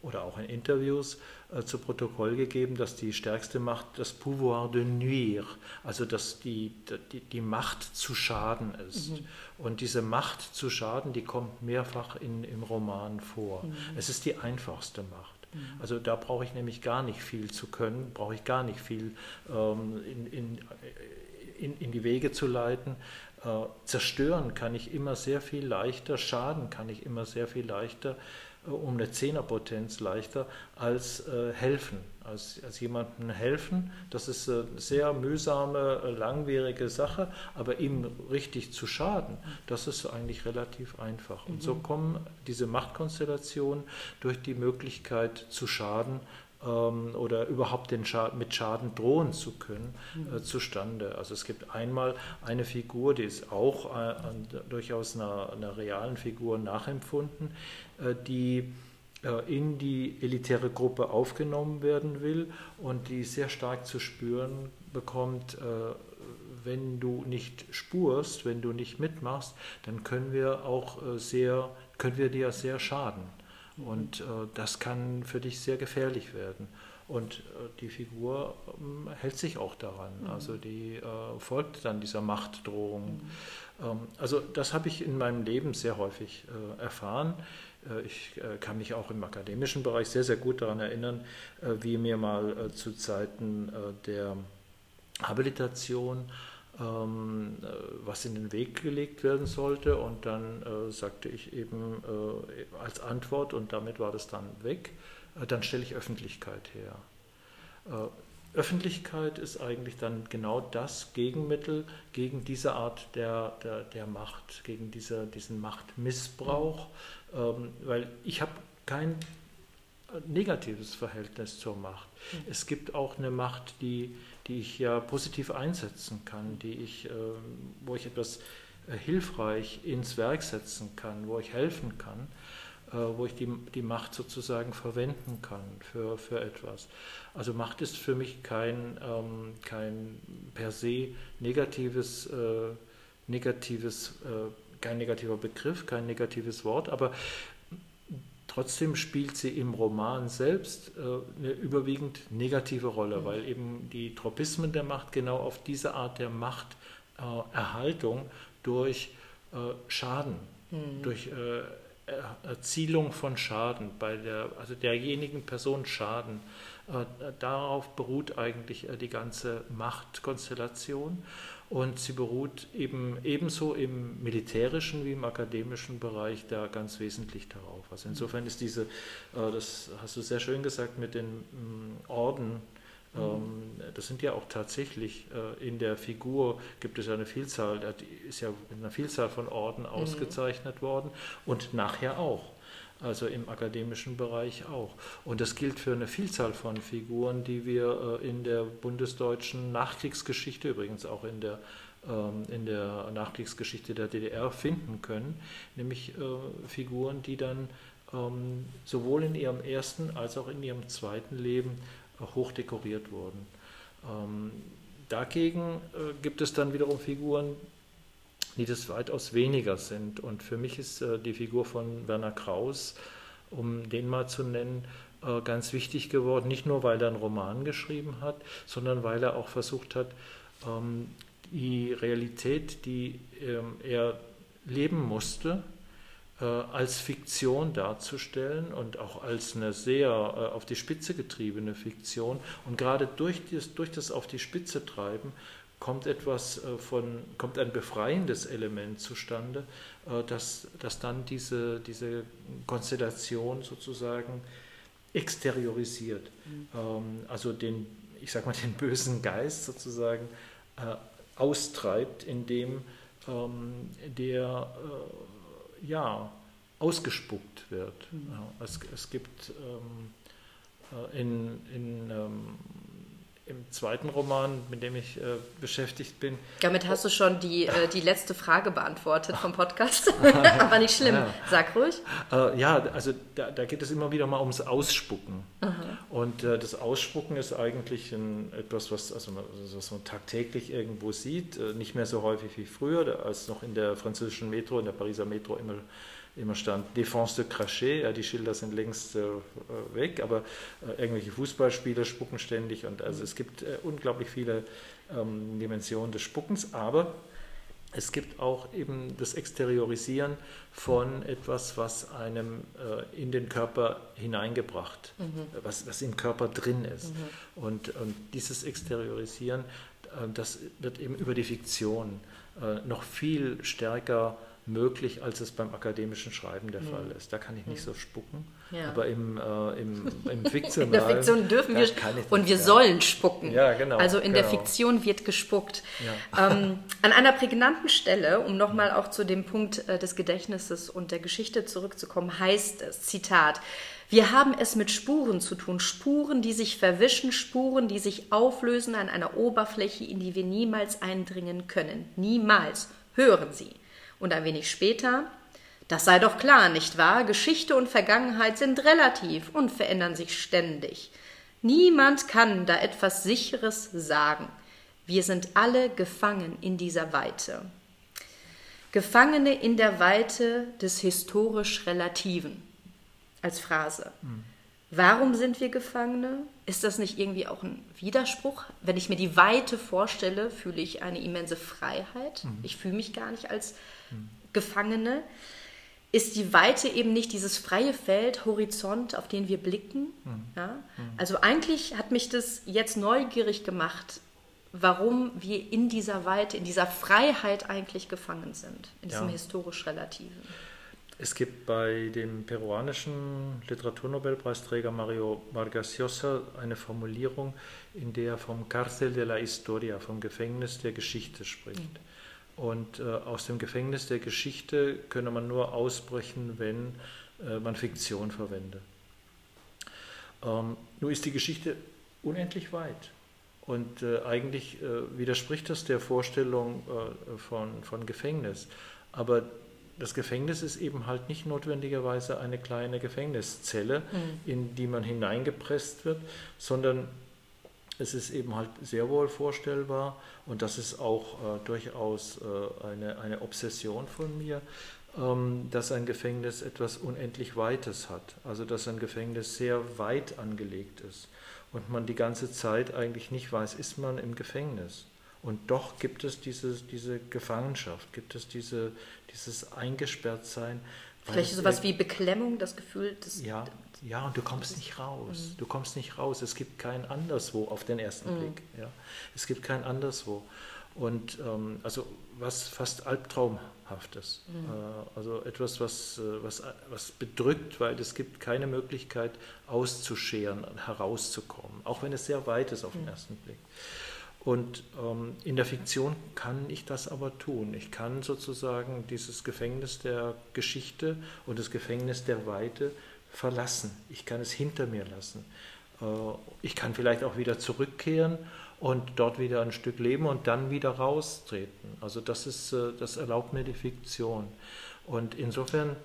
oder auch in Interviews äh, zu Protokoll gegeben, dass die stärkste Macht das Pouvoir de nuire, also dass die, die, die Macht zu schaden ist. Mhm. Und diese Macht zu schaden, die kommt mehrfach in, im Roman vor. Mhm. Es ist die einfachste Macht. Mhm. Also da brauche ich nämlich gar nicht viel zu können, brauche ich gar nicht viel ähm, in, in, in, in die Wege zu leiten. Äh, zerstören kann ich immer sehr viel leichter, schaden kann ich immer sehr viel leichter um eine Zehnerpotenz leichter als äh, helfen. Als, als jemandem helfen, das ist eine sehr mühsame, äh, langwierige Sache, aber ihm richtig zu schaden, das ist eigentlich relativ einfach. Und so mhm. kommen diese Machtkonstellationen durch die Möglichkeit zu schaden oder überhaupt den Schaden, mit Schaden drohen zu können, äh, mhm. zustande. Also es gibt einmal eine Figur, die ist auch äh, durchaus einer, einer, realen Figur nachempfunden, äh, die äh, in die elitäre Gruppe aufgenommen werden will und die sehr stark zu spüren bekommt, äh, wenn du nicht spurst, wenn du nicht mitmachst, dann können wir auch äh, sehr, können wir dir sehr schaden. Und äh, das kann für dich sehr gefährlich werden. Und äh, die Figur ähm, hält sich auch daran. Mhm. Also die äh, folgt dann dieser Machtdrohung. Mhm. Ähm, also das habe ich in meinem Leben sehr häufig äh, erfahren. Äh, ich äh, kann mich auch im akademischen Bereich sehr, sehr gut daran erinnern, wie mir mal zu Zeiten der Habilitation äh, was in den Weg gelegt werden sollte. Und dann äh, sagte ich eben äh, als Antwort, und damit war das dann weg, äh, dann stelle ich Öffentlichkeit her. Äh, Öffentlichkeit ist eigentlich dann genau das Gegenmittel gegen diese Art der, der, der Macht, gegen diese, diesen Machtmissbrauch, ähm, weil ich habe kein negatives Verhältnis zur Macht. Mhm. Es gibt auch eine Macht, die die ich ja positiv einsetzen kann, die ich, äh, wo ich etwas äh, hilfreich ins Werk setzen kann, wo ich helfen kann, äh, wo ich die, die Macht sozusagen verwenden kann für, für etwas. Also Macht ist für mich kein, ähm, kein per se negatives, negatives kein negativer Begriff, kein negatives Wort, aber Trotzdem spielt sie im Roman selbst äh, eine überwiegend negative Rolle, weil eben die Tropismen der Macht genau auf diese Art der Machterhaltung äh, durch äh, Schaden, mhm. durch Erzielung von Schaden, bei der, also derjenigen Person Schaden, darauf beruht eigentlich die ganze Machtkonstellation. Und sie beruht eben ebenso im militärischen wie im akademischen Bereich da ganz wesentlich darauf. Also insofern ist diese, äh, das hast du sehr schön gesagt mit den mm, Orden, mhm. ähm, das sind ja auch tatsächlich äh, in der Figur gibt es ja eine Vielzahl, die ist ja in einer Vielzahl von Orden mhm. ausgezeichnet worden und nachher auch also im akademischen Bereich auch. Und das gilt für eine Vielzahl von Figuren, die wir äh, in der bundesdeutschen Nachkriegsgeschichte, übrigens auch in der, ähm, in der Nachkriegsgeschichte der DDR finden können, nämlich äh, Figuren, die dann ähm, sowohl in ihrem ersten als auch in ihrem zweiten Leben hoch dekoriert wurden. Ähm, dagegen äh, gibt es dann wiederum Figuren, die das weitaus weniger sind. Und für mich ist äh, die Figur von Werner Kraus, um den mal zu nennen, äh, ganz wichtig geworden, nicht nur weil er einen Roman geschrieben hat, sondern weil er auch versucht hat, ähm, die Realität, die ähm, er leben musste, äh, als Fiktion darzustellen und auch als eine sehr äh, auf die Spitze getriebene Fiktion. Und gerade durch das, durch das auf die Spitze treiben kommt etwas äh, von, kommt ein befreiendes Element zustande, äh, dass, dass dann diese, diese Konstellation sozusagen exteriorisiert. Mhm. Ähm, also den, ich sag mal, den bösen Geist sozusagen äh, austreibt, indem ähm, der ja, ausgespuckt wird. Mhm. Es, es gibt ähm, in, in im zweiten Roman, mit dem ich äh, beschäftigt bin. Damit hast du schon die, äh, die letzte Frage beantwortet vom Podcast. Aber nicht schlimm. Ja. Sag ruhig. Äh, ja, also da, da, geht es immer wieder mal ums Ausspucken. Aha. Und äh, das Ausspucken ist eigentlich ein, etwas, was, also, was man tagtäglich irgendwo sieht. Äh, nicht mehr so häufig wie früher, als noch in der französischen Metro, in der Pariser Metro immer immer stand Défense de Crachet, ja, die Schilder sind längst äh, weg, aber äh, irgendwelche Fußballspieler spucken ständig und also es gibt äh, unglaublich viele ähm, Dimensionen des Spuckens, aber es gibt auch eben das Exteriorisieren von etwas, was einem äh, in den Körper hineingebracht, mhm. was, was im Körper drin ist. Mhm. Und, und dieses Exteriorisieren, äh, das wird eben über die Fiktion äh, noch viel stärker möglich, als es beim akademischen Schreiben der mhm. Fall ist. Da kann ich nicht mhm. so spucken. Ja. Aber im, äh, im, im Fiktionalen, in der Fiktion dürfen wir und wir ja. sollen spucken. Ja, genau, also in genau. der Fiktion wird gespuckt. Ja. Ähm, an einer prägnanten Stelle, um nochmal auch zu dem Punkt äh, des Gedächtnisses und der Geschichte zurückzukommen, heißt es, Zitat, wir haben es mit Spuren zu tun, Spuren, die sich verwischen, Spuren, die sich auflösen an einer Oberfläche, in die wir niemals eindringen können. Niemals. Hören Sie. Und ein wenig später, das sei doch klar, nicht wahr? Geschichte und Vergangenheit sind relativ und verändern sich ständig. Niemand kann da etwas Sicheres sagen. Wir sind alle gefangen in dieser Weite. Gefangene in der Weite des historisch Relativen als Phrase. Mhm. Warum sind wir Gefangene? Ist das nicht irgendwie auch ein Widerspruch? Wenn ich mir die Weite vorstelle, fühle ich eine immense Freiheit. Mhm. Ich fühle mich gar nicht als. Gefangene ist die Weite eben nicht dieses freie Feld, Horizont, auf den wir blicken. Mhm. Ja? Mhm. Also eigentlich hat mich das jetzt neugierig gemacht, warum wir in dieser Weite, in dieser Freiheit eigentlich gefangen sind, in diesem ja. historisch Relativen. Es gibt bei dem peruanischen Literaturnobelpreisträger Mario Vargas Llosa eine Formulierung, in der er vom Cárcel de la Historia, vom Gefängnis der Geschichte spricht. Mhm. Und äh, aus dem Gefängnis der Geschichte könne man nur ausbrechen, wenn äh, man Fiktion verwende. Ähm, nur ist die Geschichte unendlich weit. Und äh, eigentlich äh, widerspricht das der Vorstellung äh, von, von Gefängnis. Aber das Gefängnis ist eben halt nicht notwendigerweise eine kleine Gefängniszelle, mhm. in die man hineingepresst wird, sondern es ist eben halt sehr wohl vorstellbar und das ist auch äh, durchaus äh, eine, eine Obsession von mir, ähm, dass ein Gefängnis etwas unendlich Weites hat. Also dass ein Gefängnis sehr weit angelegt ist und man die ganze Zeit eigentlich nicht weiß, ist man im Gefängnis. Und doch gibt es diese, diese Gefangenschaft, gibt es diese, dieses Eingesperrtsein. Vielleicht sowas wie Beklemmung, das Gefühl, dass ja, ja, und du kommst nicht raus. Mhm. Du kommst nicht raus. Es gibt kein anderswo auf den ersten mhm. Blick. Ja. Es gibt kein anderswo. Und ähm, also was fast Albtraumhaftes. Mhm. Äh, also etwas, was, äh, was, was bedrückt, weil es gibt keine Möglichkeit auszuscheren, herauszukommen. Auch wenn es sehr weit ist auf den mhm. ersten Blick. Und ähm, in der Fiktion kann ich das aber tun. Ich kann sozusagen dieses Gefängnis der Geschichte und das Gefängnis der Weite verlassen. Ich kann es hinter mir lassen. Äh, ich kann vielleicht auch wieder zurückkehren und dort wieder ein Stück leben und dann wieder raustreten. Also das ist, äh, das erlaubt mir die Fiktion. Und insofern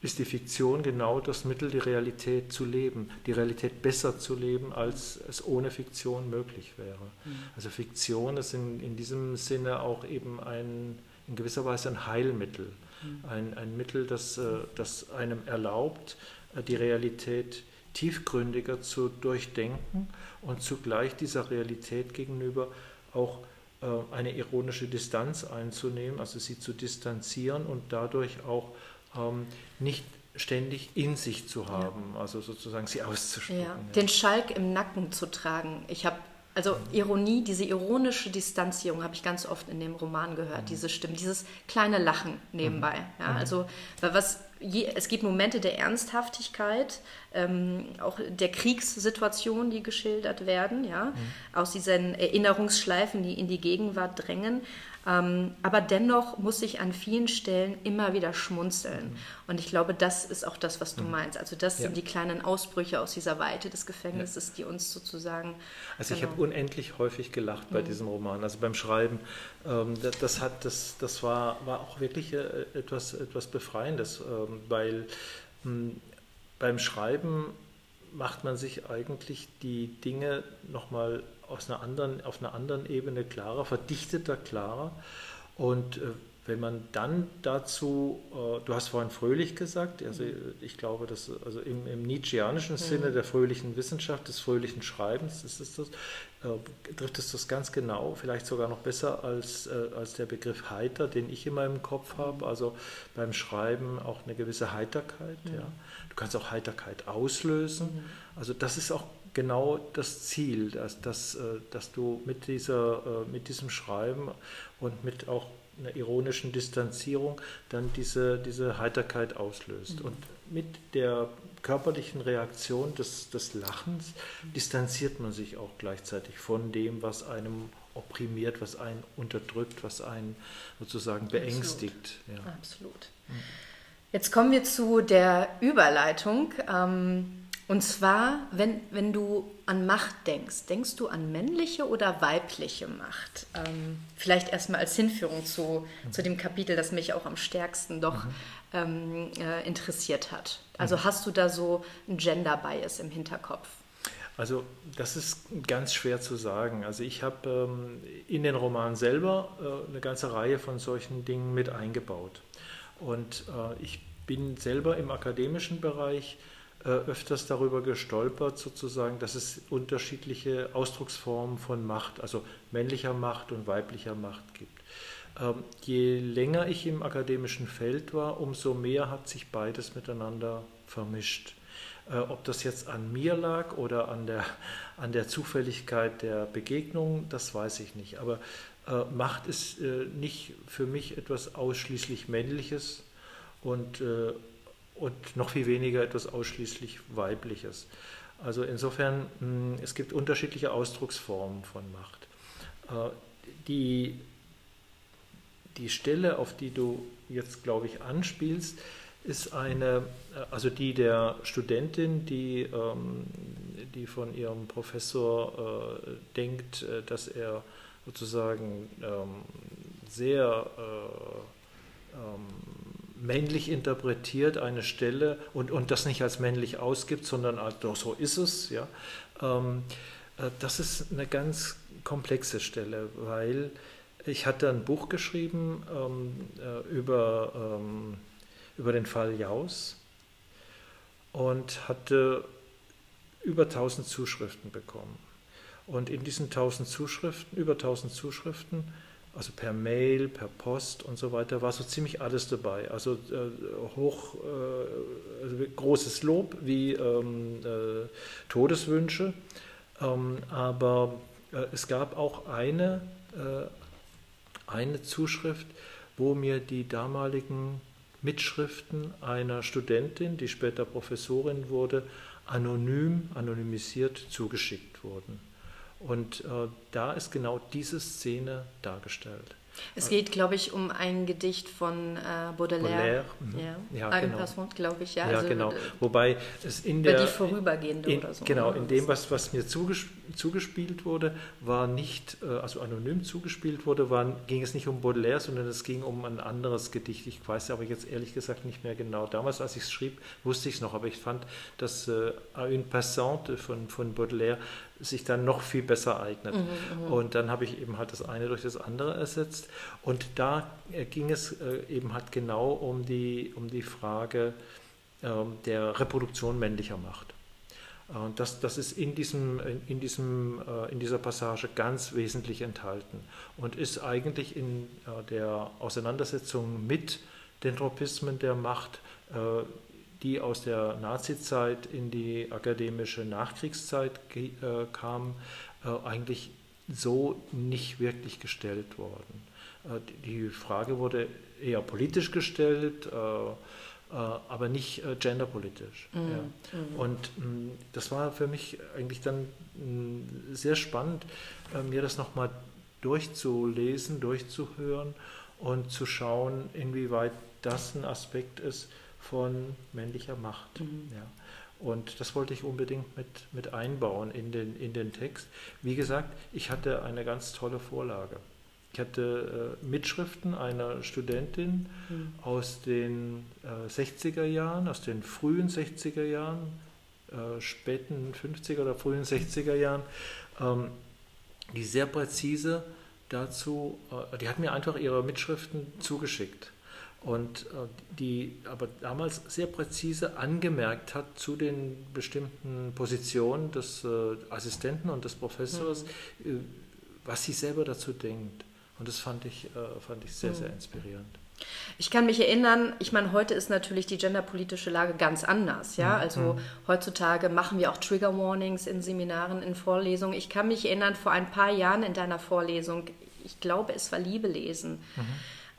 ist die Fiktion genau das Mittel, die Realität zu leben, die Realität besser zu leben, als es ohne Fiktion möglich wäre. Mhm. Also Fiktion ist in, in diesem Sinne auch eben ein, in gewisser Weise ein Heilmittel, mhm. ein, ein Mittel, das, äh, das einem erlaubt, die Realität tiefgründiger zu durchdenken und zugleich dieser Realität gegenüber auch äh, eine ironische Distanz einzunehmen, also sie zu distanzieren und dadurch auch ähm, nicht ständig in sich zu haben, ja. also sozusagen sie auszusprechen. Ja. Den Schalk im Nacken zu tragen. Ich habe also Ironie, diese ironische Distanzierung habe ich ganz oft in dem Roman gehört, mhm. diese Stimme, dieses kleine Lachen nebenbei. Mhm. Ja, mhm. also was je, es gibt Momente der Ernsthaftigkeit, ähm, auch der Kriegssituation, die geschildert werden, ja, mhm. aus diesen Erinnerungsschleifen, die in die Gegenwart drängen. Ähm, aber dennoch muss ich an vielen Stellen immer wieder schmunzeln. Mhm. Und ich glaube, das ist auch das, was du mhm. meinst. Also das ja. sind die kleinen Ausbrüche aus dieser Weite des Gefängnisses, ja. die uns sozusagen. Also genau. ich habe unendlich häufig gelacht bei mhm. diesem Roman, also beim Schreiben. Ähm, das, das, hat, das, das war, war auch wirklich äh, etwas, etwas Befreiendes, ähm, weil hm, beim Schreiben macht man sich eigentlich die Dinge nochmal aus einer anderen, auf einer anderen Ebene klarer, verdichteter klarer. Und äh, wenn man dann dazu, äh, du hast vorhin fröhlich gesagt, also ich glaube, dass also im, im Nietzscheanischen mhm. Sinne der fröhlichen Wissenschaft, des fröhlichen Schreibens, ist es das, äh, trifft es das ganz genau, vielleicht sogar noch besser als, äh, als der Begriff heiter, den ich immer im Kopf habe. Also beim Schreiben auch eine gewisse Heiterkeit. Mhm. Ja. Du kannst auch Heiterkeit auslösen. Mhm. Also das ist auch genau das Ziel, dass, dass, äh, dass du mit, dieser, äh, mit diesem Schreiben und mit auch einer ironischen Distanzierung dann diese, diese Heiterkeit auslöst. Mhm. Und mit der körperlichen Reaktion des, des Lachens distanziert man sich auch gleichzeitig von dem, was einem opprimiert, was einen unterdrückt, was einen sozusagen beängstigt. Absolut. Ja. Absolut. Jetzt kommen wir zu der Überleitung. Ähm, und zwar, wenn, wenn du an Macht denkst, denkst du an männliche oder weibliche Macht? Ähm, vielleicht erstmal als Hinführung zu, mhm. zu dem Kapitel, das mich auch am stärksten doch mhm. ähm, äh, interessiert hat. Also mhm. hast du da so ein Gender-Bias im Hinterkopf? Also das ist ganz schwer zu sagen. Also ich habe ähm, in den Roman selber äh, eine ganze Reihe von solchen Dingen mit eingebaut. Und äh, ich bin selber im akademischen Bereich öfters darüber gestolpert, sozusagen, dass es unterschiedliche Ausdrucksformen von Macht, also männlicher Macht und weiblicher Macht gibt. Ähm, je länger ich im akademischen Feld war, umso mehr hat sich beides miteinander vermischt. Äh, ob das jetzt an mir lag oder an der, an der Zufälligkeit der Begegnung, das weiß ich nicht. Aber äh, Macht ist äh, nicht für mich etwas ausschließlich Männliches und, äh, und noch viel weniger etwas ausschließlich Weibliches. Also insofern, hm, es gibt unterschiedliche Ausdrucksformen von Macht. Äh, die, die Stelle, auf die du jetzt, glaube ich, anspielst, ist eine, äh, also die der Studentin, die, ähm, die von ihrem Professor äh, denkt, dass er sozusagen ähm, sehr äh, ähm, männlich interpretiert eine Stelle und, und das nicht als männlich ausgibt, sondern als, doch so ist es. Ja. Ähm, äh, das ist eine ganz komplexe Stelle, weil ich hatte ein Buch geschrieben ähm, äh, über ähm, über den Fall Jaus und hatte über 1000 Zuschriften bekommen. Und in diesen 1000 Zuschriften, über 1000 Zuschriften, also per Mail, per Post und so weiter, war so ziemlich alles dabei. Also äh, hoch, äh, also großes Lob wie ähm, äh, Todeswünsche, ähm, aber äh, es gab auch eine, äh, eine Zuschrift, wo mir die damaligen Mitschriften einer Studentin, die später Professorin wurde, anonym, anonymisiert zugeschickt wurden. Und äh, da ist genau diese Szene dargestellt. Es geht, glaube ich, um ein Gedicht von äh, Baudelaire. Baudelaire mhm. Ja, ja genau. glaube ich. Ja, ja also, genau. Wobei es in der... Die Vorübergehende in, oder so. Genau, in dem, was, was mir zugespielt wurde, war nicht, äh, also anonym zugespielt wurde, war, ging es nicht um Baudelaire, sondern es ging um ein anderes Gedicht. Ich weiß aber jetzt ehrlich gesagt nicht mehr genau. Damals, als ich es schrieb, wusste ich es noch, aber ich fand, dass äh, Une Passante von, von Baudelaire sich dann noch viel besser eignet. Mhm, mhm, und dann habe ich eben halt das eine durch das andere ersetzt. Und da äh, ging es äh, eben halt genau um die, um die Frage ähm, der Reproduktion männlicher Macht. Und das, das ist in, diesem, in, diesem, äh, in dieser Passage ganz wesentlich enthalten und ist eigentlich in der Auseinandersetzung mit den Tropismen der Macht die aus der Nazizeit in die akademische Nachkriegszeit äh, kamen, äh, eigentlich so nicht wirklich gestellt worden. Äh, die Frage wurde eher politisch gestellt, aber nicht genderpolitisch. Mhm. Ja. Mhm. Und mh, mm, das war für mich eigentlich dann mh, mm, sehr spannend, mir das nochmal durchzulesen, durchzuhören und zu schauen, inwieweit das ein Aspekt ist, von männlicher Macht. Mhm. Ja. Und das wollte ich unbedingt mit, mit einbauen in den, in den Text. Wie gesagt, ich hatte eine ganz tolle Vorlage. Ich hatte äh, Mitschriften einer Studentin mhm. aus den äh, 60er Jahren, aus den frühen 60er Jahren, äh, späten 50er oder frühen 60er Jahren, ähm, die sehr präzise dazu, äh, die hat mir einfach ihre Mitschriften zugeschickt und äh, die aber damals sehr präzise angemerkt hat zu den bestimmten Positionen des äh, Assistenten und des Professors, mhm. Äh, was sie selber dazu denkt. Und das fand ich, fand ich sehr, mhm. sehr inspirierend. Ich kann mich erinnern, ich meine, heute ist natürlich die genderpolitische Lage ganz anders. Ja, mhm. also mhm. heutzutage machen wir auch Trigger Warnings in Seminaren, in Vorlesungen. Ich kann mich erinnern, vor ein paar Jahren in deiner Vorlesung, ich glaube, es war Liebe lesen. Mhm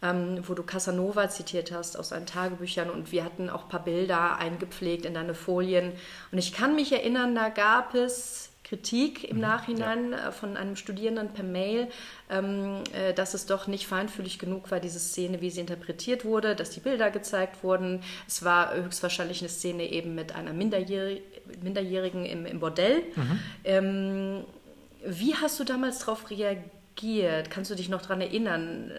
ähm, wo du Casanova zitiert hast aus seinen Tagebüchern und wir hatten auch ein paar Bilder eingepflegt in deine Folien. Und ich kann mich erinnern, da gab es Kritik im mhm, Nachhinein ja. Äh, von einem Studierenden per Mail, ähm, äh, dass es doch nicht feinfühlig genug war, diese Szene, wie sie interpretiert wurde, dass die Bilder gezeigt wurden. Es war höchstwahrscheinlich eine Szene eben mit einer Minderjährig Minderjährigen im, im Bordell. Mhm. Ähm, wie hast du damals darauf reagiert? Reagiert? Kannst du dich noch daran erinnern?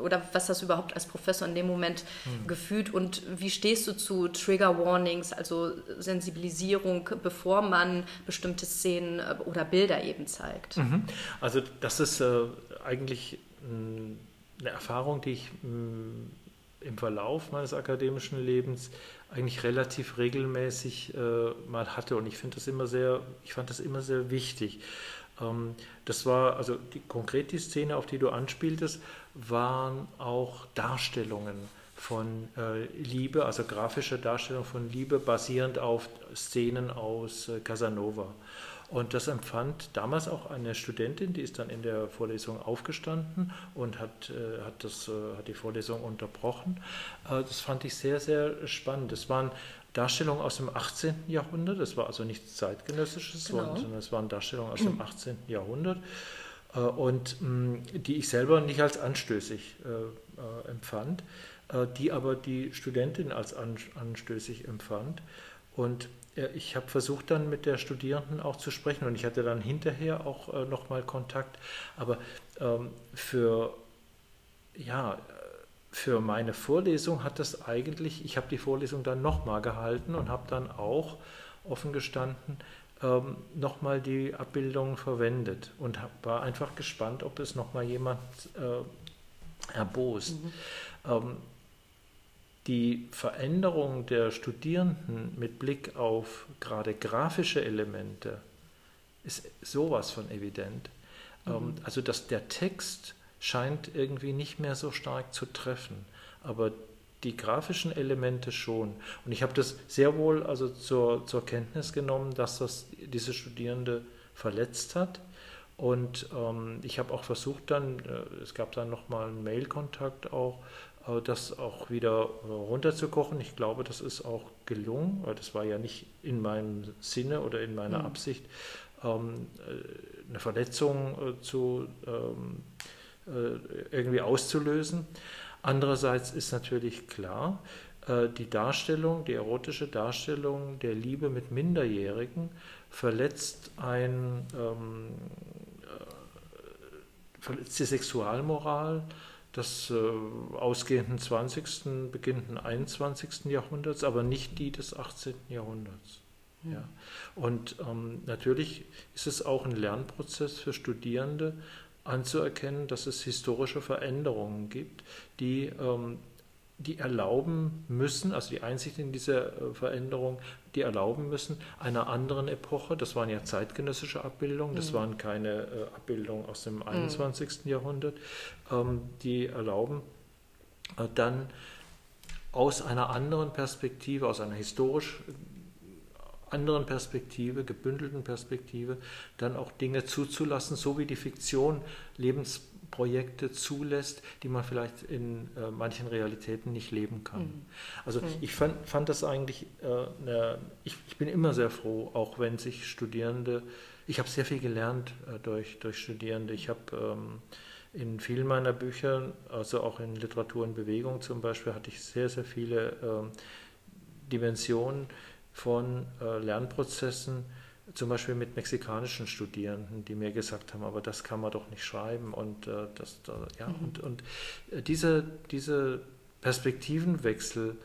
Oder was hast du überhaupt als Professor in dem Moment hm. gefühlt? Und wie stehst du zu Trigger Warnings, also Sensibilisierung, bevor man bestimmte Szenen äh, oder Bilder eben zeigt? Mhm. Also das ist äh, eigentlich eine Erfahrung, die ich mh, im Verlauf meines akademischen Lebens eigentlich relativ regelmäßig äh, mal hatte und ich finde das immer sehr, ich fand das immer sehr wichtig. Ähm, das war, also die, konkret die Szene, auf die du anspieltest, waren auch Darstellungen von äh, Liebe, also grafische Darstellungen von Liebe, basierend auf Szenen aus äh, Casanova. Und das empfand damals auch eine Studentin, die ist dann in der Vorlesung aufgestanden und hat, äh, hat, das, äh, hat die Vorlesung unterbrochen. Äh, das fand ich sehr, sehr spannend. Es waren Darstellungen aus dem 18. Jahrhundert, das war also nichts zeitgenössisches, genau. sondern es waren Darstellungen aus dem 18. Jahrhundert äh, und mh, die ich selber nicht als anstößig äh, äh, empfand, die aber die Studentin als an, anstößig empfand. Und ich habe versucht dann mit der Studierenden auch zu sprechen und ich hatte dann hinterher auch äh, nochmal Kontakt, aber ähm, für ja, für meine Vorlesung hat das eigentlich, ich habe die Vorlesung dann nochmal gehalten und habe dann auch offen gestanden ähm, nochmal die Abbildungen verwendet und hab, war einfach gespannt, ob es nochmal jemand äh, erbost. Mhm. Ähm, die Veränderung der Studierenden mit Blick auf gerade grafische Elemente ist sowas von evident. Mhm. Ähm, also dass der Text scheint irgendwie nicht mehr so stark zu treffen. Aber die grafischen Elemente schon. Und ich habe das sehr wohl also zur, zur Kenntnis genommen, dass das diese Studierende verletzt hat. Und ähm, ich habe auch versucht dann, äh, es gab dann nochmal einen Mail-Kontakt auch, äh, das auch wieder äh, runterzukochen. Ich glaube, das ist auch gelungen, weil das war ja nicht in meinem Sinne oder in meiner mhm. Absicht, ähm, äh, eine Verletzung äh, zu ähm, äh, irgendwie auszulösen. Andererseits ist natürlich klar, äh, die Darstellung, die erotische Darstellung der Liebe mit Minderjährigen verletzt ein ähm, äh, verletzt die Sexualmoral des äh, ausgehenden 20., beginnenden 21. Jahrhunderts, aber nicht die des 18. Jahrhunderts. Ja. Und ähm, natürlich ist es auch ein Lernprozess für Studierende, anzuerkennen, dass es historische Veränderungen gibt, die, ähm, die erlauben müssen, also die Einsicht in diese äh, Veränderung, die erlauben müssen, einer anderen Epoche, das waren ja zeitgenössische Abbildungen, das mhm. waren keine äh, Abbildungen aus dem 21. Mhm. Jahrhundert, ähm, die erlauben äh, dann aus einer anderen Perspektive, aus einer historisch anderen Perspektive, gebündelten Perspektive, dann auch Dinge zuzulassen, so wie die Fiktion Lebensprojekte zulässt, die man vielleicht in äh, manchen Realitäten nicht leben kann. Mhm. Also mhm. ich fand, fand, das eigentlich, äh, eine, ich, ich, bin immer sehr froh, auch wenn sich Studierende, ich habe sehr viel gelernt äh, durch, durch Studierende. Ich habe ähm, in vielen meiner Bücher, also auch in Literatur und Bewegung zum Beispiel, hatte ich sehr, sehr viele ähm, Dimensionen, von äh, Lernprozessen, zum Beispiel mit mexikanischen Studierenden, die mir gesagt haben, aber das kann man doch nicht schreiben. Und, äh, das, äh, ja, mhm. und, und äh, diese, diese Perspektivenwechsel,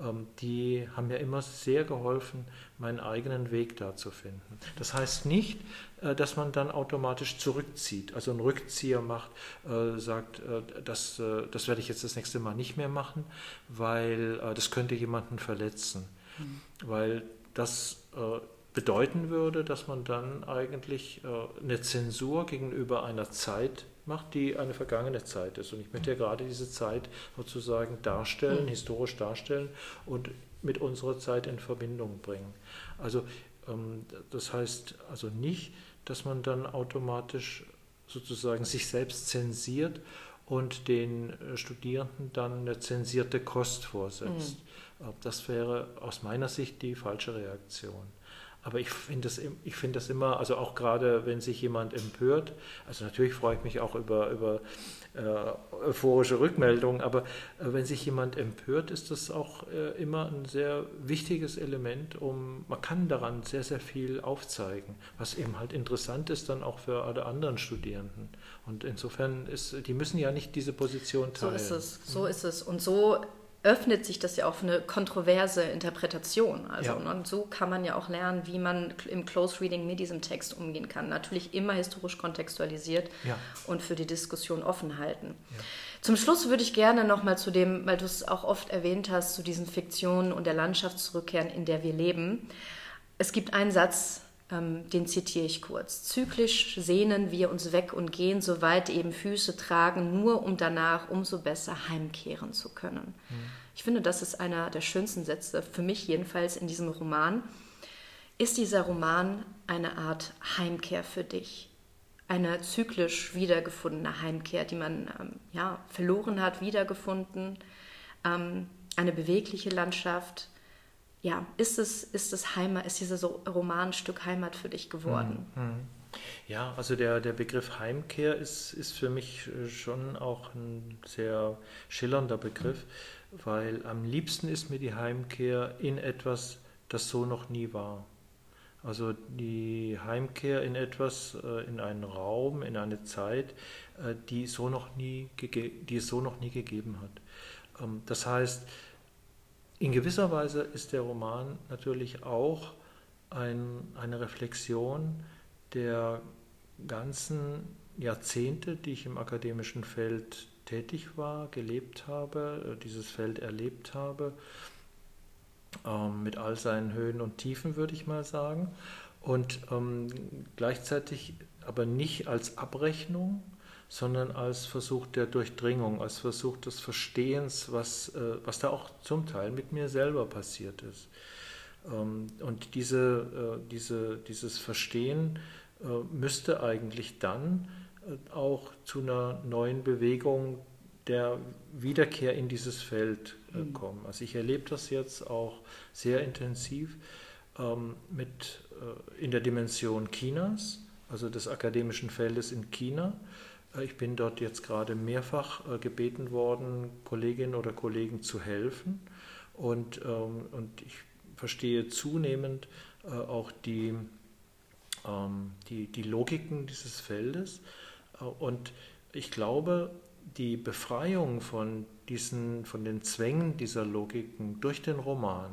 ähm, die haben mir immer sehr geholfen, meinen eigenen Weg da zu finden. Das heißt nicht, äh, dass man dann automatisch zurückzieht, also einen Rückzieher macht, sagt, das, das werde ich jetzt das nächste Mal nicht mehr machen, weil das könnte jemanden verletzen weil das äh, bedeuten würde, dass man dann eigentlich äh, eine Zensur gegenüber einer Zeit macht, die eine vergangene Zeit ist. Und ich möchte ja gerade diese Zeit sozusagen darstellen, mhm. historisch darstellen und mit unserer Zeit in Verbindung bringen. Also ähm, das heißt also nicht, dass man dann automatisch sozusagen sich selbst zensiert und den äh, Studierenden dann eine zensierte Kost vorsetzt. Mhm. Das wäre aus meiner Sicht die falsche Reaktion. Aber ich finde das, find das immer, also auch gerade wenn sich jemand empört, also natürlich freue ich mich auch über, über äh, euphorische Rückmeldungen, aber äh, wenn sich jemand empört, ist das auch äh, immer ein sehr wichtiges Element, um, man kann daran sehr, sehr viel aufzeigen, was eben halt interessant ist dann auch für alle anderen Studierenden. Und insofern ist, die müssen ja nicht diese Position teilen. So ist es, so ist es. Und so öffnet sich das ja auf eine kontroverse Interpretation. Also, ja. Ne, und so kann man ja auch lernen, wie man im Close Reading mit diesem Text umgehen kann. Natürlich immer historisch kontextualisiert ja. und für die Diskussion offen halten. Ja. Zum Schluss würde ich gerne nochmal zu dem, weil du es auch oft erwähnt hast, zu diesen Fiktionen und der Landschaft zurückkehren, in der wir leben. Es gibt einen Satz, den zitiere ich kurz. Zyklisch sehnen wir uns weg und gehen, soweit eben Füße tragen, nur um danach umso besser heimkehren zu können. Mhm. Ich finde, das ist einer der schönsten Sätze, für mich jedenfalls in diesem Roman. Ist dieser Roman eine Art Heimkehr für dich? Eine zyklisch wiedergefundene Heimkehr, die man ähm, ja, verloren hat, wiedergefunden? Ähm, eine bewegliche Landschaft? Ja, ist es, ist es Heimat, ist dieser so Roman ein Stück Heimat für dich geworden? Hm, hm. Ja, also der, der Begriff Heimkehr ist, ist für mich äh, schon auch ein sehr schillernder Begriff, weil am liebsten ist mir die Heimkehr in etwas, das so noch nie war. Also die Heimkehr in etwas, äh, in einen Raum, in eine Zeit, äh, die, so noch nie die es so noch nie gegeben hat. Ähm, das heißt, in gewisser Weise ist der Roman natürlich auch ein, eine Reflexion der ganzen Jahrzehnte, die ich im akademischen Feld tätig war, gelebt habe, äh, dieses Feld erlebt habe, ähm, mit all seinen Höhen und Tiefen, würde ich mal sagen. Und ähm, gleichzeitig aber nicht als Abrechnung, sondern als Versuch der Durchdringung, als Versuch des Verstehens, was, äh, was da auch zum Teil mit mir selber passiert ist. Ähm, und diese, äh, diese, dieses Verstehen äh, müsste eigentlich dann auch zu einer neuen Bewegung der Wiederkehr in dieses Feld mhm. kommen. Also ich erlebe das jetzt auch sehr intensiv ähm, mit, in der Dimension Chinas, also des akademischen Feldes in China, ich bin dort jetzt gerade mehrfach äh, gebeten worden, Kolleginnen oder Kollegen zu helfen. Und, ähm, und ich verstehe zunehmend äh, auch die, ähm, die, die Logiken dieses Feldes. Und ich glaube, die Befreiung von, diesen, von den Zwängen dieser Logiken durch den Roman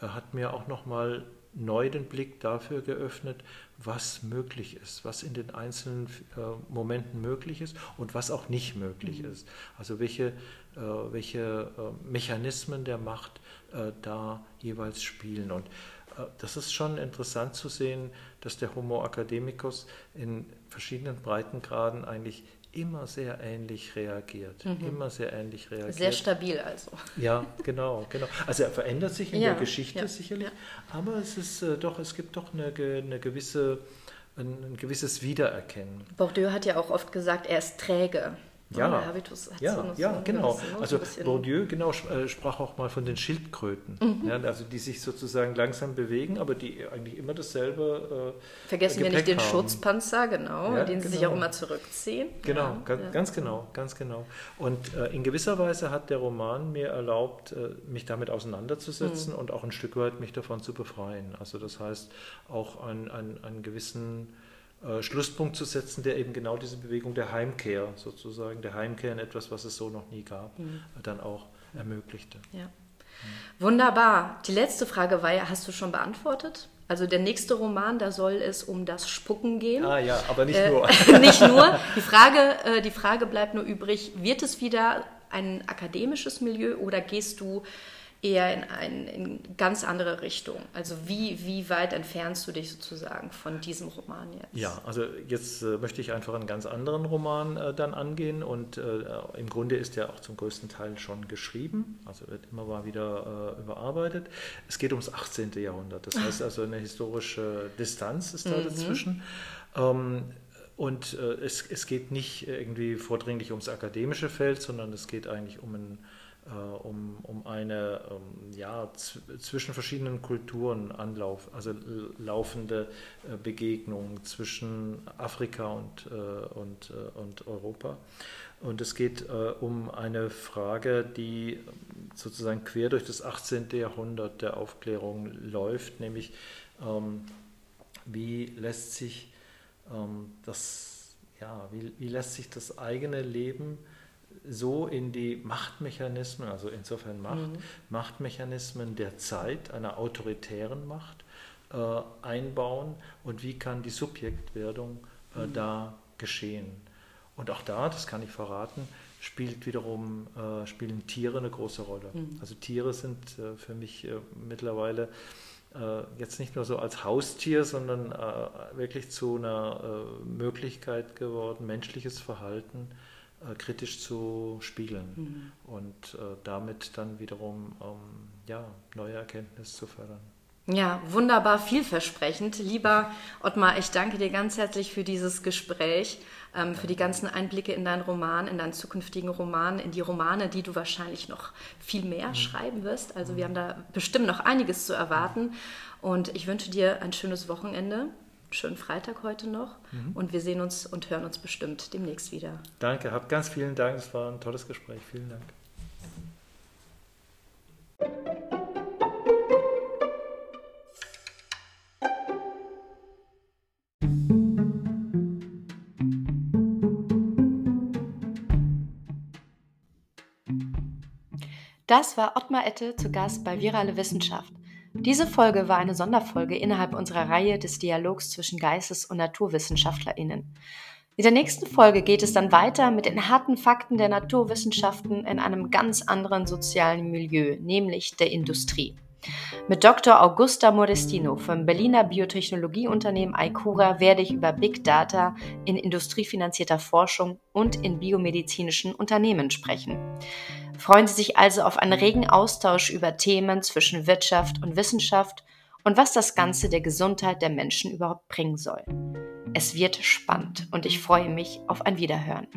hat mir auch nochmal neu den Blick dafür geöffnet, was möglich ist, was in den einzelnen äh, Momenten möglich ist und was auch nicht möglich mhm. ist. Also welche, äh, welche äh, Mechanismen der Macht äh, da jeweils spielen. Und äh, das ist schon interessant zu sehen, dass der Homo academicus in verschiedenen Breitengraden eigentlich immer sehr ähnlich reagiert. Mhm. Immer sehr ähnlich reagiert. Sehr stabil also. Ja, genau, genau. Also er verändert sich in ja, der Geschichte ja, sicherlich, ja. aber es ist äh, doch, es gibt doch eine, eine gewisse, ein, ein gewisses Wiedererkennen. Bourdieu hat ja auch oft gesagt, er ist träge. Ja, Habitus hat ja, so eine, ja, genau. Also Bourdieu genau äh, sprach auch mal von den Schildkröten, mhm. ja, also die sich sozusagen langsam bewegen, aber die eigentlich immer dasselbe. Äh, Vergessen Gepäck wir nicht den haben. Schutzpanzer, genau, ja, den sie sich auch genau. immer zurückziehen. Genau, ganz, ganz, genau, ganz genau. Und äh, in gewisser Weise hat der Roman mir erlaubt, äh, mich damit auseinanderzusetzen mhm. und auch ein Stück weit mich davon zu befreien. Also das heißt auch einen, einen, einen gewissen äh, Schlusspunkt zu setzen, der eben genau diese Bewegung der Heimkehr sozusagen, der Heimkehr in etwas, was es so noch nie gab, mhm. dann auch ermöglichte. Ja. Wunderbar. Die letzte Frage war ja, hast du schon beantwortet? Also der nächste Roman, da soll es um das Spucken gehen. Ah ja, aber nicht äh, nur. nicht nur. Die Frage, äh, die Frage bleibt nur übrig, wird es wieder ein akademisches Milieu oder gehst du eher in eine in ganz andere Richtung. Also wie, wie weit entfernst du dich sozusagen von diesem Roman jetzt? Ja, also jetzt äh, möchte ich einfach einen ganz anderen Roman äh, dann angehen und äh, im Grunde ist er auch zum größten Teil schon geschrieben, also wird immer mal wieder äh, überarbeitet. Es geht ums 18. Jahrhundert, das heißt also eine historische Distanz ist da mhm. dazwischen. Ähm, und äh, es, es geht nicht irgendwie vordringlich ums akademische Feld, sondern es geht eigentlich um ein äh, um, um eine ähm, ja, zwischen verschiedenen Kulturen Anlauf, also laufende äh, Begegnung zwischen Afrika und, äh, und, und Europa. Und es geht um eine Frage, die sozusagen quer durch das 18. Jahrhundert der Aufklärung läuft, nämlich ähm, wie lässt sich ähm, das, ja, wie, wie lässt sich das eigene Leben so in die Machtmechanismen, also insofern Macht, mhm. Machtmechanismen der Zeit, einer autoritären Macht äh, einbauen und wie kann die Subjektwerdung äh, mhm. da geschehen. Und auch da, das kann ich verraten, spielt wiederum, äh, spielen Tiere eine große Rolle. Mhm. Also Tiere sind äh, für mich äh, mittlerweile äh, jetzt nicht nur so als Haustier, sondern wirklich zu einer Möglichkeit geworden, menschliches Verhalten äh, kritisch zu spiegeln mhm. und äh, damit dann wiederum ähm, ja, neue Erkenntnisse zu fördern. Ja, wunderbar vielversprechend. Lieber Ottmar, ich danke dir ganz herzlich für dieses Gespräch, ähm, für die ganzen Einblicke in deinen Roman, in deinen zukünftigen Roman, in die Romane, die du wahrscheinlich noch viel mehr mhm. schreiben wirst. Also wir haben da bestimmt noch einiges zu erwarten. Und ich wünsche dir ein schönes Wochenende schönen Freitag heute noch mhm. und wir sehen uns und hören uns bestimmt demnächst wieder. Danke, habt ganz vielen Dank. Es war ein tolles Gespräch. Vielen Dank. Das war Ottmar Ette zu Gast bei Virale Wissenschaft. Diese Folge war eine Sonderfolge innerhalb unserer Reihe des Dialogs zwischen Geistes- und NaturwissenschaftlerInnen. In der nächsten Folge geht es dann weiter mit den harten Fakten der Naturwissenschaften in einem ganz anderen sozialen Milieu, nämlich der Industrie. Mit Dr. Augusta Modestino vom Berliner Biotechnologieunternehmen Aicura werde ich über Big Data in industriefinanzierter Forschung und in biomedizinischen Unternehmen sprechen. Freuen Sie sich also auf einen regen Austausch über Themen zwischen Wirtschaft und Wissenschaft und was das Ganze der Gesundheit der Menschen überhaupt bringen soll. Es wird spannend und ich freue mich auf ein Wiederhören.